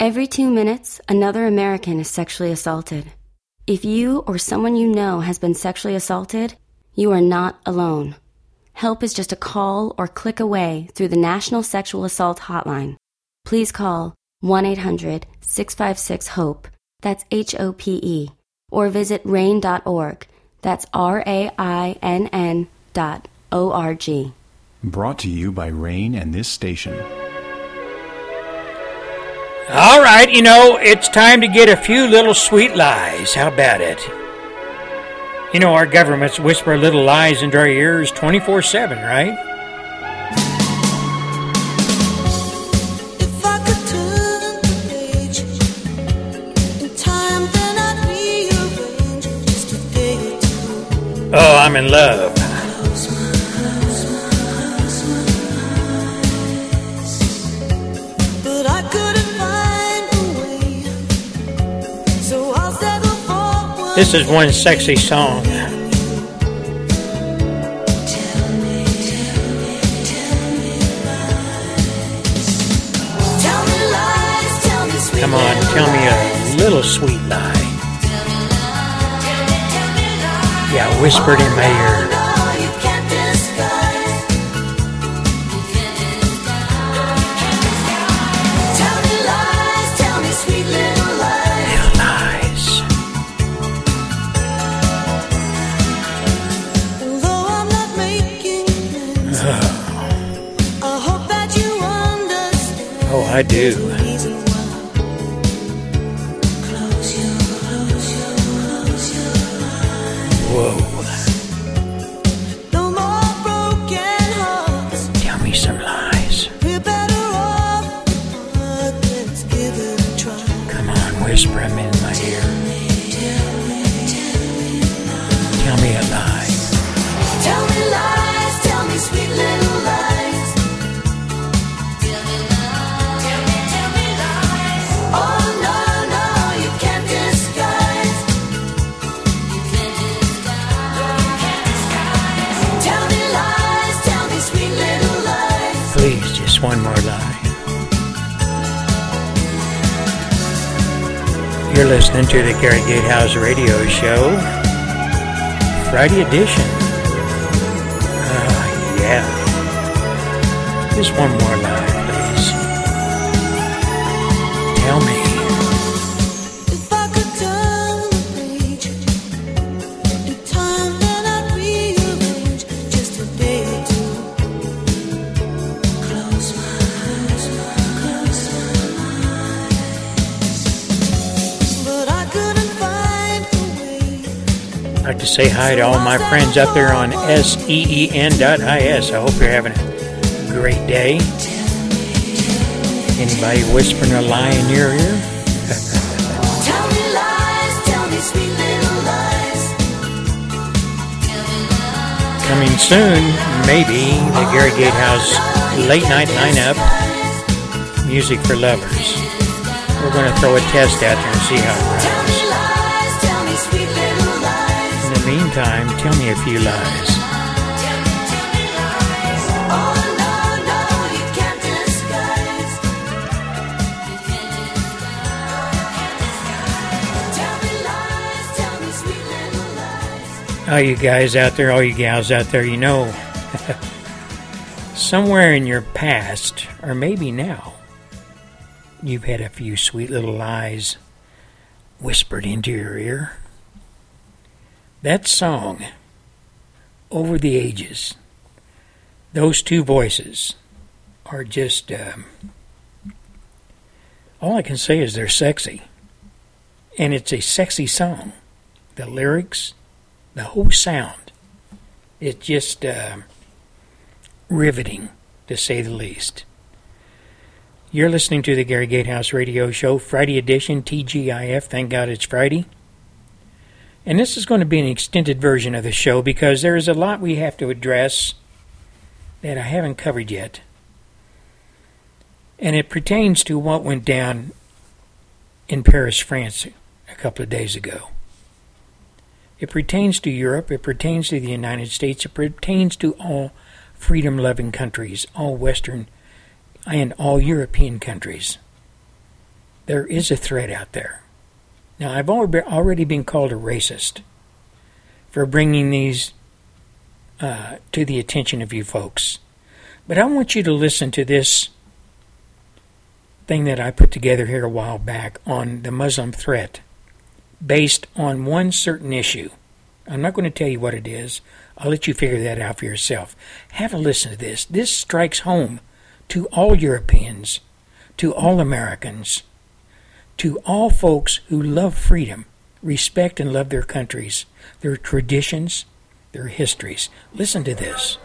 Every two minutes, another American is sexually assaulted. If you or someone you know has been sexually assaulted, you are not alone. Help is just a call or click away through the National Sexual Assault Hotline. Please call 1 800 656 HOPE, that's H O P E, or visit rainn.org, that's R A I N N dot O R G. Brought to you by RAINN and this station. All right, you know, it's time to get a few little sweet lies. How about it? You know, our governments whisper little lies into our ears 24 7, right? Oh, I'm in love. But I couldn't find a way. So I'll settle for one. This is one sexy song. Tell me lies, tell me sweet Come on, tell me a little sweet lie. Yeah, whispered in my ear. I you listening to the Gary Gatehouse Radio Show, Friday edition. Ah, yeah. Just one more say hi to all my friends up there on SEEN.is. I hope you're having a great day. Anybody whispering a lie in your ear? Tell me lies, tell me sweet little lies. Coming soon, maybe, the Gary Gatehouse late night lineup, Music for Lovers. We're going to throw a test out there and see how it runs. Meantime, tell me a few lies. All you guys out there, all you gals out there, you know, somewhere in your past, or maybe now, you've had a few sweet little lies whispered into your ear. That song, Over the Ages, those two voices are just, um, all I can say is they're sexy. And it's a sexy song. The lyrics, the whole sound, it's just uh, riveting, to say the least. You're listening to the Gary Gatehouse Radio Show, Friday edition, TGIF. Thank God it's Friday. And this is going to be an extended version of the show because there is a lot we have to address that I haven't covered yet. And it pertains to what went down in Paris, France, a couple of days ago. It pertains to Europe, it pertains to the United States, it pertains to all freedom loving countries, all Western and all European countries. There is a threat out there. Now, I've already been called a racist for bringing these uh, to the attention of you folks. But I want you to listen to this thing that I put together here a while back on the Muslim threat based on one certain issue. I'm not going to tell you what it is. I'll let you figure that out for yourself. Have a listen to this. This strikes home to all Europeans, to all Americans, to all folks who love freedom, respect and love their countries, their traditions, their histories. Listen to this.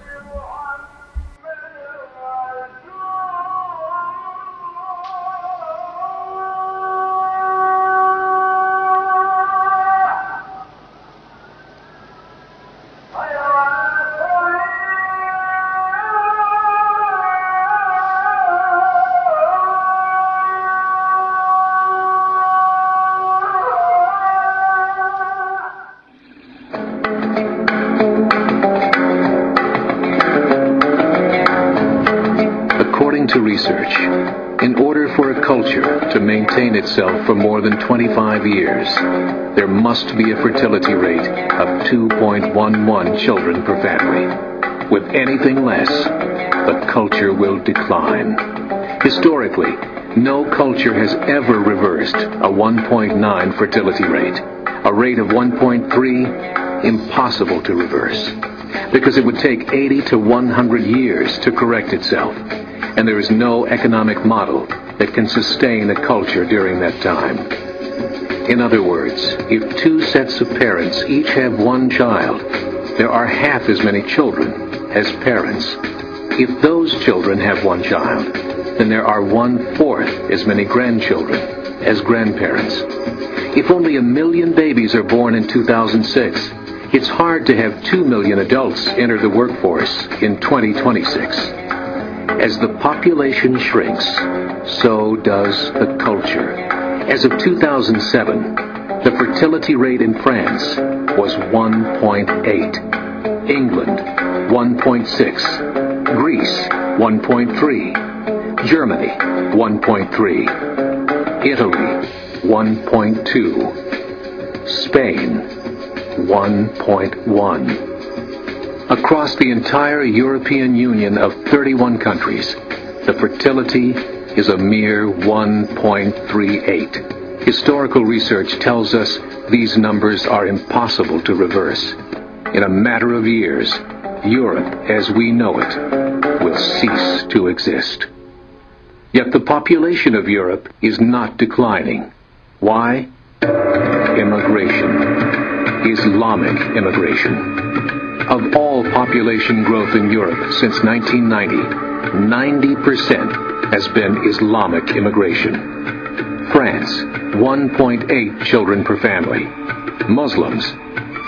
More than 25 years, there must be a fertility rate of 2.11 children per family. With anything less, the culture will decline. Historically, no culture has ever reversed a 1.9 fertility rate. A rate of 1.3, impossible to reverse. Because it would take 80 to 100 years to correct itself. And there is no economic model that can sustain a culture during that time. In other words, if two sets of parents each have one child, there are half as many children as parents. If those children have one child, then there are one-fourth as many grandchildren as grandparents. If only a million babies are born in 2006, it's hard to have 2 million adults enter the workforce in 2026. As the population shrinks, so does the culture. As of 2007, the fertility rate in France was 1.8, England 1.6, Greece 1.3, Germany 1.3, Italy 1.2, Spain 1.1. Across the entire European Union of 31 countries, the fertility is a mere 1.38. Historical research tells us these numbers are impossible to reverse. In a matter of years, Europe as we know it will cease to exist. Yet the population of Europe is not declining. Why? Immigration. Islamic immigration. Of all population growth in Europe since 1990, 90% has been Islamic immigration. France, 1.8 children per family. Muslims,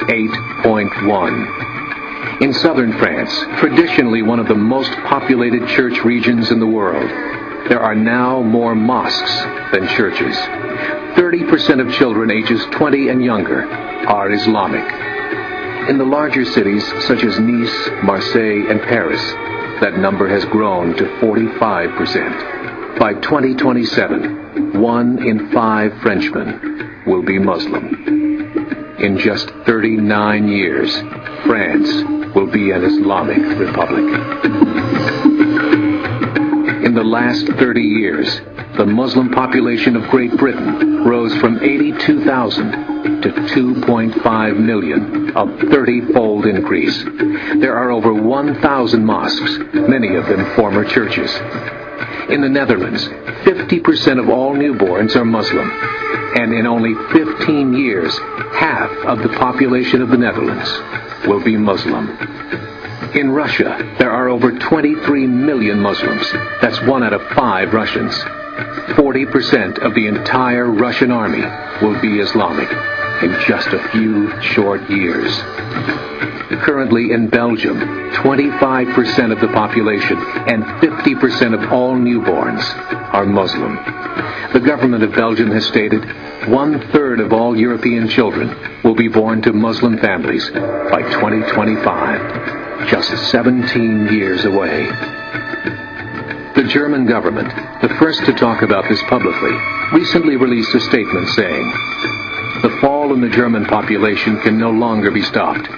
8.1. In southern France, traditionally one of the most populated church regions in the world, there are now more mosques than churches. 30% of children ages 20 and younger are Islamic. In the larger cities such as Nice, Marseille, and Paris, that number has grown to 45%. By 2027, one in five Frenchmen will be Muslim. In just 39 years, France will be an Islamic republic. In the last 30 years, the Muslim population of Great Britain rose from 82,000 to 2.5 million, a 30-fold increase. There are over 1,000 mosques, many of them former churches. In the Netherlands, 50% of all newborns are Muslim, and in only 15 years, half of the population of the Netherlands will be Muslim. In Russia, there are over 23 million Muslims. That's one out of five Russians. 40% of the entire Russian army will be Islamic in just a few short years. Currently in Belgium, 25% of the population and 50% of all newborns are Muslim. The government of Belgium has stated one third of all European children will be born to Muslim families by 2025, just 17 years away. The German government, the first to talk about this publicly, recently released a statement saying, the fall in the German population can no longer be stopped.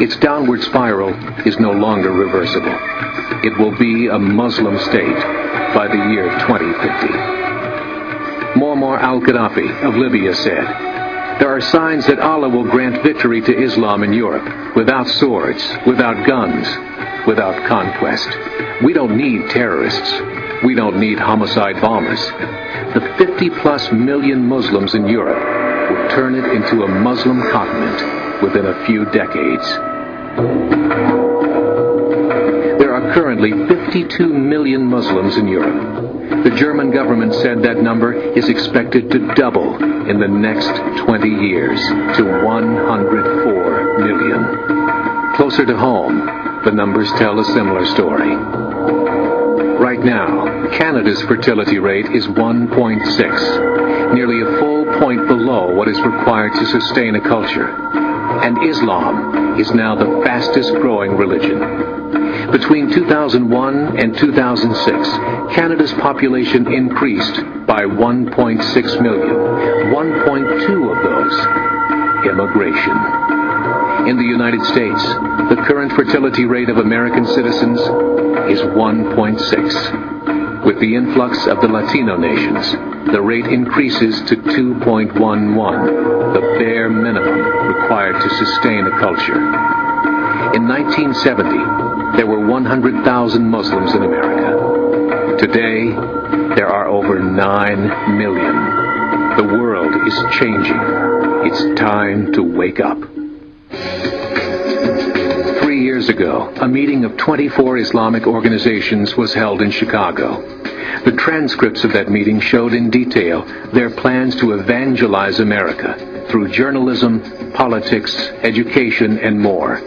Its downward spiral is no longer reversible. It will be a Muslim state by the year 2050. Muammar al-Gaddafi of Libya said, there are signs that Allah will grant victory to Islam in Europe without swords, without guns, without conquest. We don't need terrorists. We don't need homicide bombers. The 50 plus million Muslims in Europe will turn it into a Muslim continent within a few decades. There are currently 52 million Muslims in Europe. The German government said that number is expected to double in the next 20 years to 104 million. Closer to home, the numbers tell a similar story. Right now, Canada's fertility rate is 1.6, nearly a full point below what is required to sustain a culture. And Islam is now the fastest growing religion. Between 2001 and 2006, Canada's population increased by 1.6 million. 1.2 of those, immigration. In the United States, the current fertility rate of American citizens is 1.6. With the influx of the Latino nations, the rate increases to 2.11, the bare minimum required to sustain a culture. In 1970, there were 100,000 Muslims in America. Today, there are over 9 million. The world is changing. It's time to wake up. Three years ago, a meeting of 24 Islamic organizations was held in Chicago. The transcripts of that meeting showed in detail their plans to evangelize America through journalism, politics, education, and more.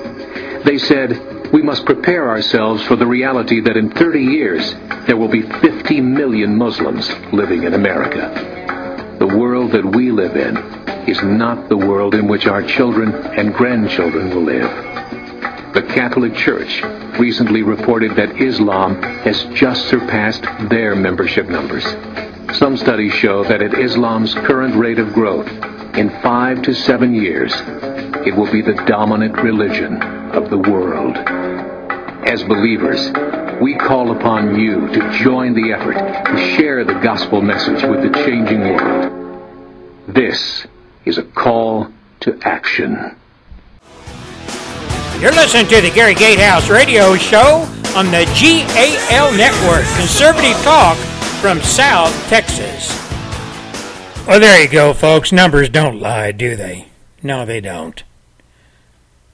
They said, we must prepare ourselves for the reality that in 30 years there will be 50 million Muslims living in America. The world that we live in is not the world in which our children and grandchildren will live. The Catholic Church recently reported that Islam has just surpassed their membership numbers. Some studies show that at Islam's current rate of growth, in five to seven years, it will be the dominant religion of the world. As believers, we call upon you to join the effort to share the gospel message with the changing world. This is a call to action. You're listening to the Gary Gatehouse Radio Show on the GAL Network, conservative talk from South Texas. Well, there you go, folks. Numbers don't lie, do they? No, they don't.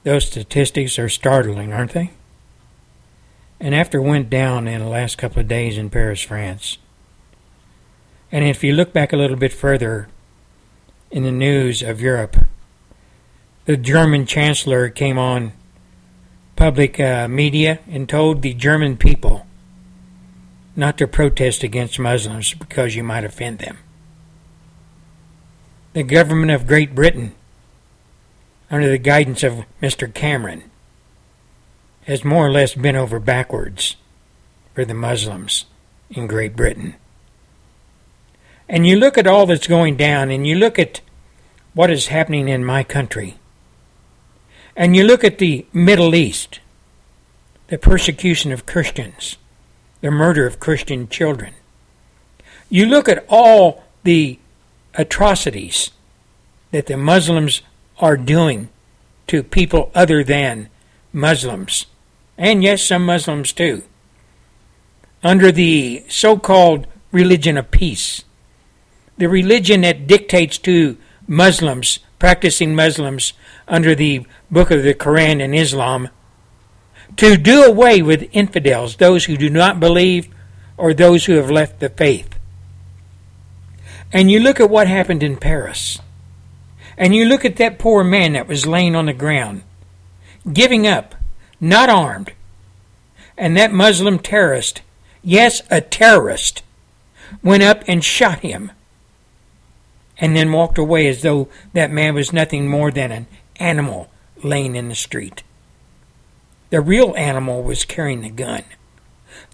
Those statistics are startling, aren't they? And after went down in the last couple of days in Paris, France, and if you look back a little bit further in the news of Europe, the German Chancellor came on public uh, media and told the German people not to protest against Muslims because you might offend them. The government of Great Britain, under the guidance of Mr. Cameron, has more or less been over backwards for the Muslims in Great Britain. And you look at all that's going down, and you look at what is happening in my country, and you look at the Middle East, the persecution of Christians, the murder of Christian children. You look at all the atrocities that the Muslims are doing to people other than Muslims, and yes, some Muslims too, under the so called religion of peace, the religion that dictates to Muslims, practicing Muslims, under the book of the Quran and Islam, to do away with infidels, those who do not believe or those who have left the faith. And you look at what happened in Paris. And you look at that poor man that was laying on the ground, giving up, not armed. And that Muslim terrorist, yes, a terrorist, went up and shot him. And then walked away as though that man was nothing more than an animal laying in the street. The real animal was carrying the gun.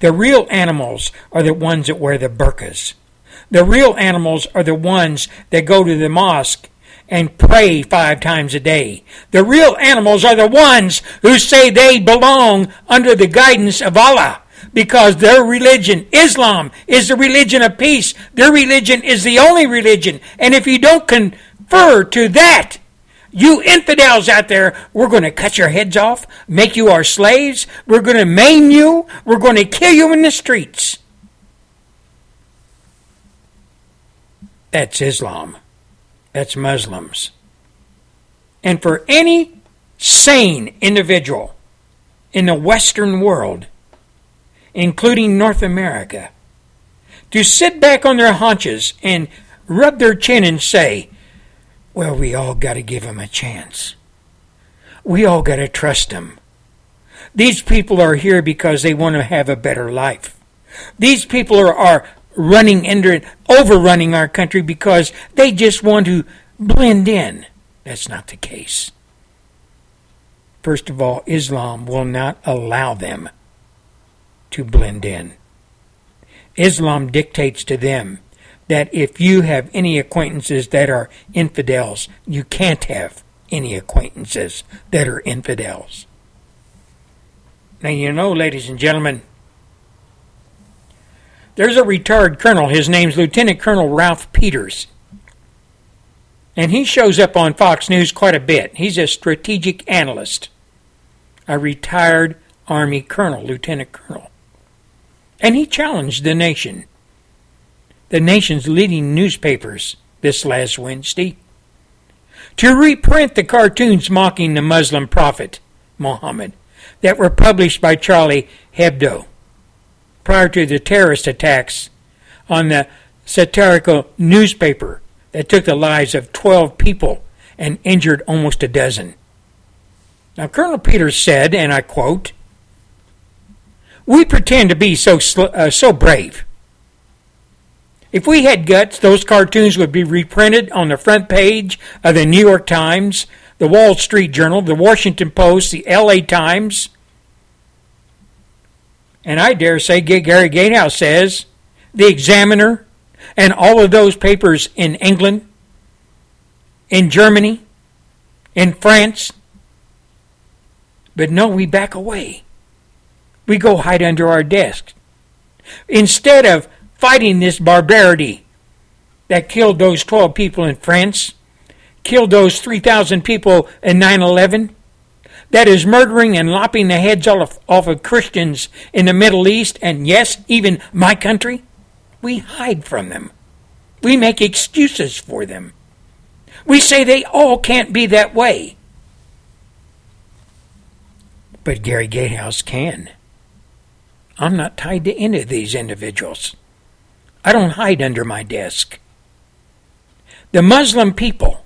The real animals are the ones that wear the burqas. The real animals are the ones that go to the mosque and pray five times a day. The real animals are the ones who say they belong under the guidance of Allah because their religion, Islam, is the religion of peace. Their religion is the only religion. And if you don't confer to that, you infidels out there, we're going to cut your heads off, make you our slaves, we're going to maim you, we're going to kill you in the streets. That's Islam. That's Muslims. And for any sane individual in the Western world, including North America, to sit back on their haunches and rub their chin and say, well, we all got to give them a chance. We all got to trust them. These people are here because they want to have a better life. These people are, are running into it, overrunning our country because they just want to blend in. That's not the case. First of all, Islam will not allow them to blend in. Islam dictates to them that if you have any acquaintances that are infidels, you can't have any acquaintances that are infidels. Now, you know, ladies and gentlemen, there's a retired colonel. His name's Lieutenant Colonel Ralph Peters. And he shows up on Fox News quite a bit. He's a strategic analyst, a retired Army colonel, lieutenant colonel. And he challenged the nation, the nation's leading newspapers, this last Wednesday, to reprint the cartoons mocking the Muslim prophet, Muhammad, that were published by Charlie Hebdo prior to the terrorist attacks on the satirical newspaper that took the lives of 12 people and injured almost a dozen. Now, Colonel Peters said, and I quote, We pretend to be so, sl- uh, so brave. If we had guts, those cartoons would be reprinted on the front page of the New York Times, the Wall Street Journal, the Washington Post, the LA Times. And I dare say Gary Gatehouse says the Examiner and all of those papers in England, in Germany, in France. But no, we back away. We go hide under our desks. Instead of fighting this barbarity that killed those 12 people in France, killed those 3,000 people in 9 11, that is murdering and lopping the heads off, off of Christians in the Middle East, and yes, even my country, we hide from them. We make excuses for them. We say they all can't be that way. But Gary Gatehouse can. I'm not tied to any of these individuals. I don't hide under my desk. The Muslim people,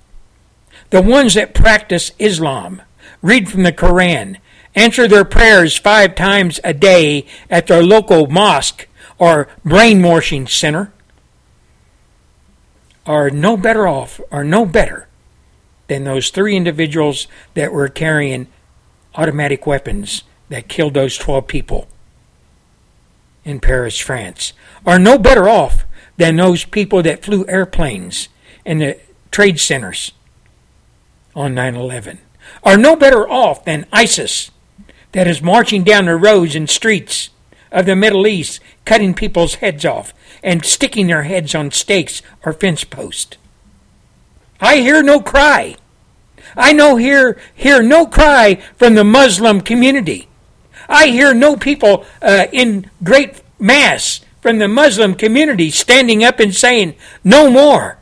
the ones that practice Islam, read from the Koran, answer their prayers five times a day at their local mosque or brainwashing center, are no better off, are no better than those three individuals that were carrying automatic weapons that killed those 12 people in Paris, France, are no better off than those people that flew airplanes in the trade centers on 9 11, are no better off than ISIS that is marching down the roads and streets of the Middle East, cutting people's heads off and sticking their heads on stakes or fence posts. I hear no cry. I know hear hear no cry from the Muslim community. I hear no people uh, in great mass from the Muslim community standing up and saying, no more.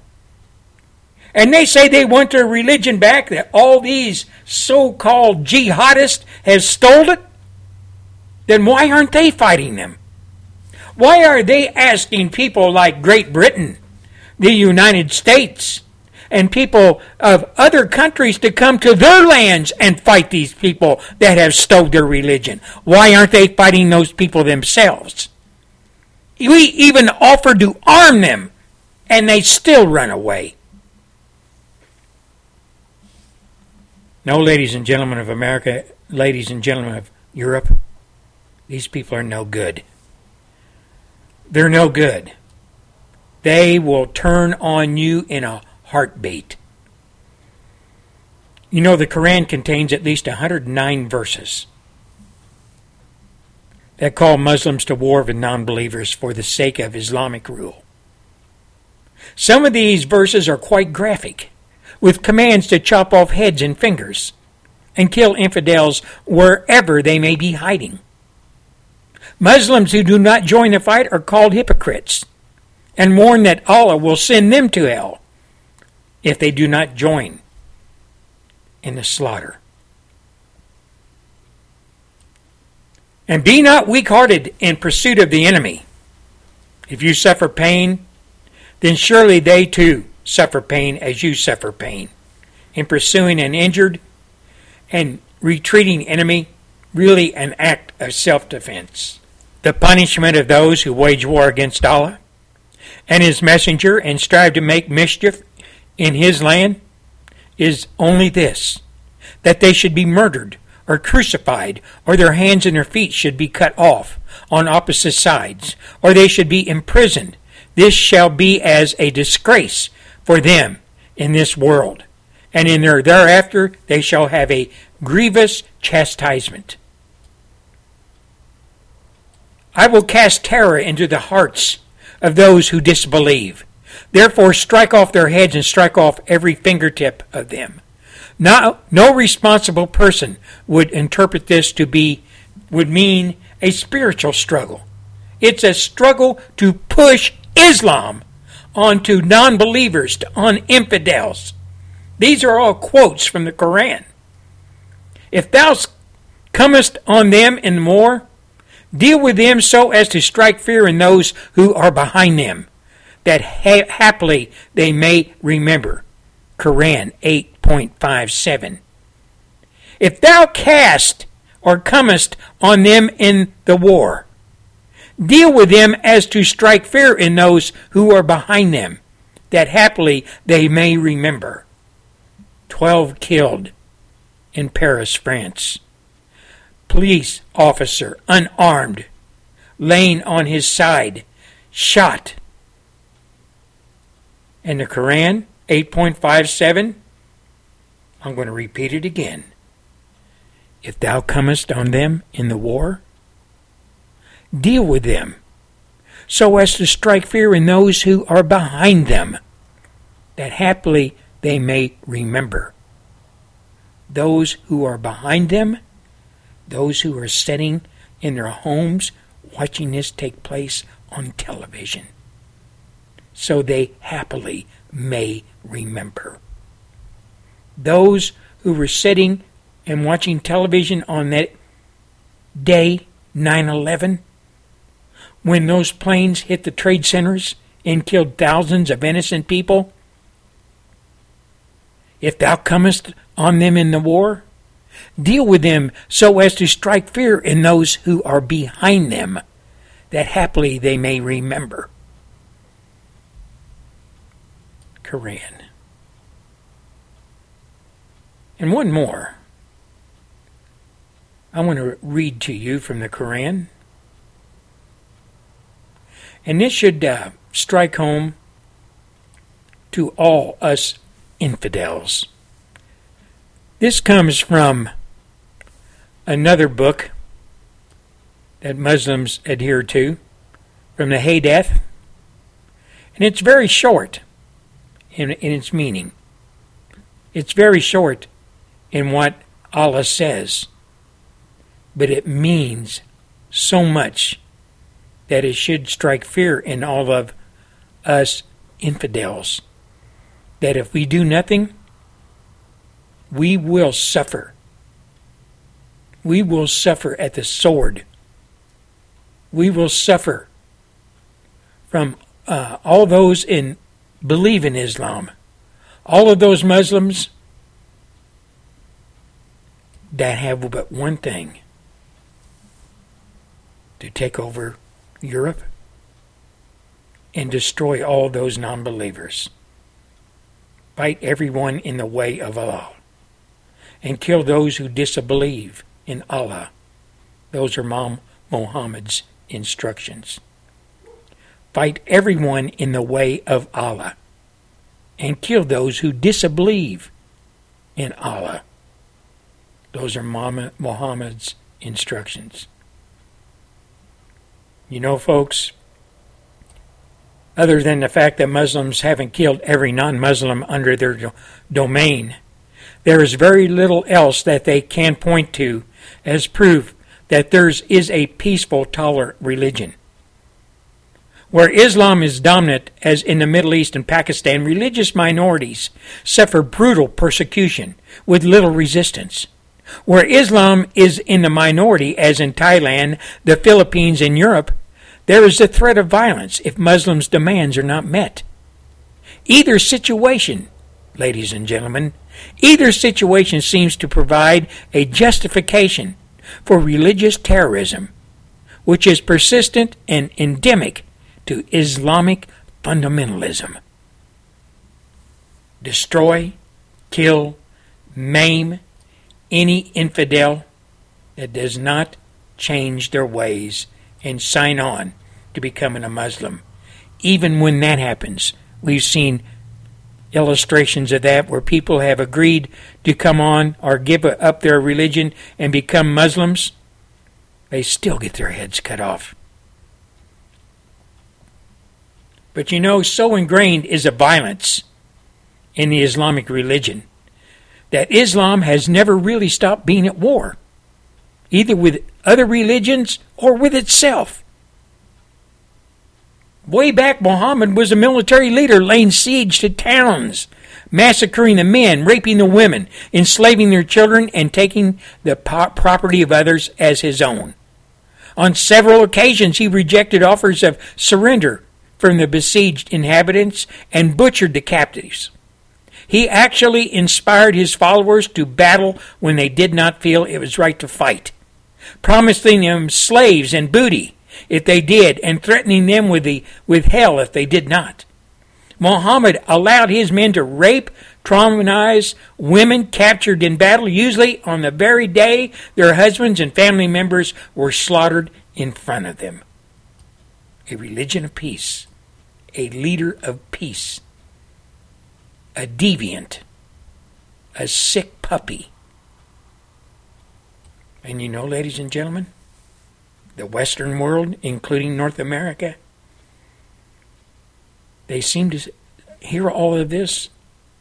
And they say they want their religion back, that all these so called jihadists have stolen it. Then why aren't they fighting them? Why are they asking people like Great Britain, the United States, and people of other countries to come to their lands and fight these people that have stole their religion? Why aren't they fighting those people themselves? We even offered to arm them, and they still run away. No, ladies and gentlemen of America, ladies and gentlemen of Europe, these people are no good. They're no good. They will turn on you in a heartbeat. You know, the Quran contains at least 109 verses that call Muslims to war with non believers for the sake of Islamic rule. Some of these verses are quite graphic, with commands to chop off heads and fingers and kill infidels wherever they may be hiding. Muslims who do not join the fight are called hypocrites and warn that Allah will send them to hell if they do not join in the slaughter. And be not weak hearted in pursuit of the enemy. If you suffer pain, then surely they too suffer pain as you suffer pain. In pursuing an injured and retreating enemy, really an act of self defense. The punishment of those who wage war against Allah and His messenger and strive to make mischief in His land is only this that they should be murdered or crucified, or their hands and their feet should be cut off on opposite sides, or they should be imprisoned. This shall be as a disgrace for them in this world, and in their thereafter they shall have a grievous chastisement. I will cast terror into the hearts of those who disbelieve. Therefore, strike off their heads and strike off every fingertip of them. No, no responsible person would interpret this to be, would mean a spiritual struggle. It's a struggle to push Islam onto non believers, on infidels. These are all quotes from the Quran. If thou comest on them in war, deal with them so as to strike fear in those who are behind them, that ha- happily they may remember. Quran 8.57. If thou cast or comest on them in the war, deal with them as to strike fear in those who are behind them, that happily they may remember. Twelve killed in Paris, France. Police officer, unarmed, laying on his side, shot. And the Koran, 8.57, I'm going to repeat it again. If thou comest on them in the war, deal with them so as to strike fear in those who are behind them, that happily they may remember. Those who are behind them, those who are sitting in their homes watching this take place on television, so they happily may remember. Those who were sitting and watching television on that day, 9 11, when those planes hit the trade centers and killed thousands of innocent people? If thou comest on them in the war, deal with them so as to strike fear in those who are behind them, that happily they may remember. Quran. And one more. I want to read to you from the Quran. And this should uh, strike home to all us infidels. This comes from another book that Muslims adhere to, from the Hadith, and it's very short in, in its meaning. It's very short in what Allah says, but it means so much that it should strike fear in all of us infidels. That if we do nothing, we will suffer. We will suffer at the sword. We will suffer from uh, all those in believe in Islam, all of those Muslims that have but one thing to take over Europe and destroy all those non believers. Fight everyone in the way of Allah and kill those who disbelieve in Allah. Those are Mom Muhammad's instructions. Fight everyone in the way of Allah and kill those who disbelieve in Allah. Those are Muhammad's instructions. You know, folks, other than the fact that Muslims haven't killed every non Muslim under their do- domain, there is very little else that they can point to as proof that theirs is a peaceful, tolerant religion. Where Islam is dominant, as in the Middle East and Pakistan, religious minorities suffer brutal persecution with little resistance. Where Islam is in the minority, as in Thailand, the Philippines, and Europe, there is a threat of violence if Muslims' demands are not met. Either situation, ladies and gentlemen, either situation seems to provide a justification for religious terrorism, which is persistent and endemic to Islamic fundamentalism. Destroy, kill, maim any infidel that does not change their ways and sign on to becoming a Muslim. Even when that happens, we've seen illustrations of that where people have agreed to come on or give up their religion and become Muslims. They still get their heads cut off. But you know, so ingrained is a violence in the Islamic religion that Islam has never really stopped being at war, either with other religions or with itself. Way back, Muhammad was a military leader laying siege to towns, massacring the men, raping the women, enslaving their children, and taking the property of others as his own. On several occasions, he rejected offers of surrender from the besieged inhabitants and butchered the captives. He actually inspired his followers to battle when they did not feel it was right to fight, promising them slaves and booty if they did, and threatening them with, the, with hell if they did not. Muhammad allowed his men to rape, traumatize women captured in battle, usually on the very day their husbands and family members were slaughtered in front of them. A religion of peace, a leader of peace, a deviant, a sick puppy. And you know, ladies and gentlemen, the Western world, including North America, they seem to hear all of this,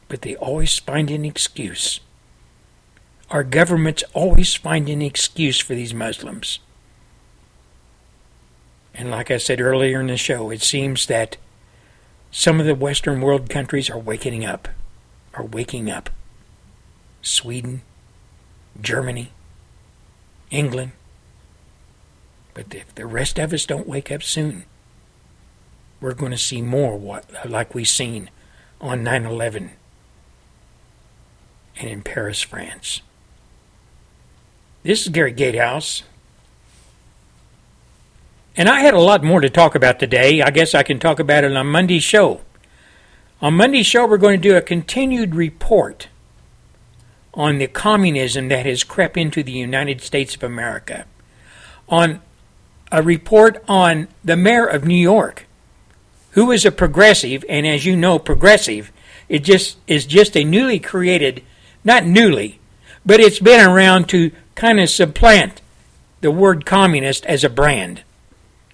but they always find an excuse. Our governments always find an excuse for these Muslims. And like I said earlier in the show, it seems that some of the Western world countries are waking up. Are waking up. Sweden, Germany, England. But if the rest of us don't wake up soon, we're going to see more what, like we've seen on 9 11 and in Paris, France. This is Gary Gatehouse. And I had a lot more to talk about today. I guess I can talk about it on Monday's show. On Monday's show, we're going to do a continued report on the communism that has crept into the United States of America. On a report on the mayor of New York, who is a progressive, and as you know, progressive it just is just a newly created, not newly, but it's been around to kind of supplant the word communist as a brand,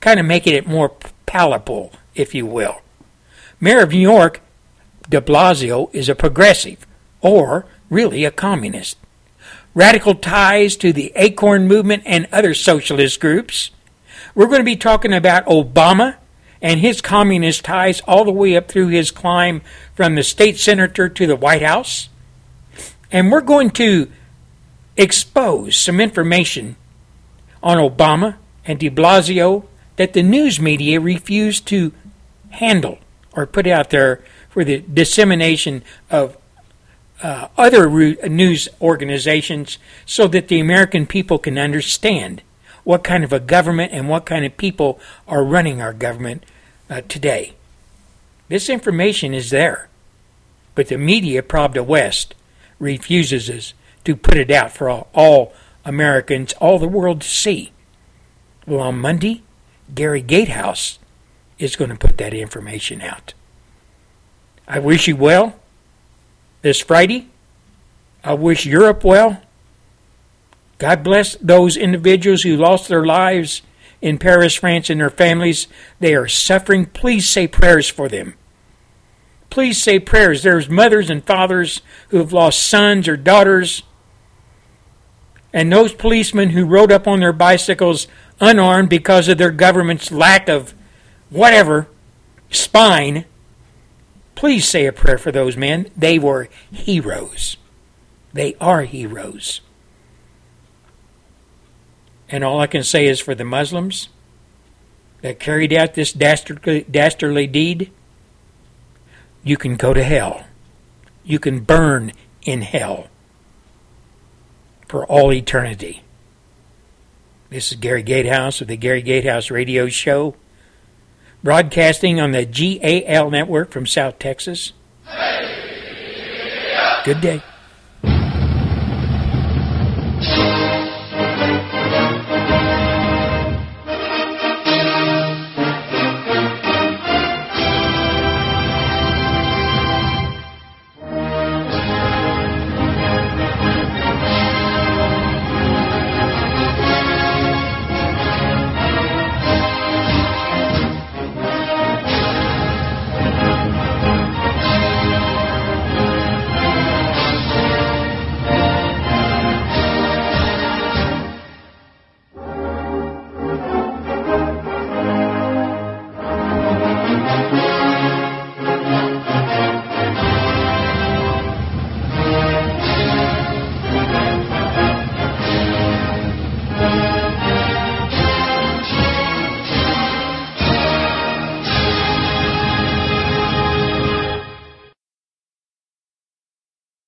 kind of making it more palatable, if you will. Mayor of New York, de Blasio, is a progressive, or really a communist. Radical ties to the Acorn movement and other socialist groups. We're going to be talking about Obama and his communist ties all the way up through his climb from the state senator to the White House. And we're going to expose some information on Obama and de Blasio that the news media refused to handle or put out there for the dissemination of uh, other news organizations so that the American people can understand what kind of a government and what kind of people are running our government uh, today. This information is there, but the media, Pravda West, refuses us to put it out for all, all Americans, all the world to see. Well, on Monday, Gary Gatehouse is going to put that information out. I wish you well this Friday. I wish Europe well. God bless those individuals who lost their lives in Paris, France, and their families. They are suffering. Please say prayers for them. Please say prayers. There's mothers and fathers who have lost sons or daughters. And those policemen who rode up on their bicycles unarmed because of their government's lack of whatever spine. Please say a prayer for those men. They were heroes. They are heroes. And all I can say is for the Muslims that carried out this dastardly, dastardly deed, you can go to hell. You can burn in hell for all eternity. This is Gary Gatehouse of the Gary Gatehouse Radio Show, broadcasting on the GAL network from South Texas. Good day.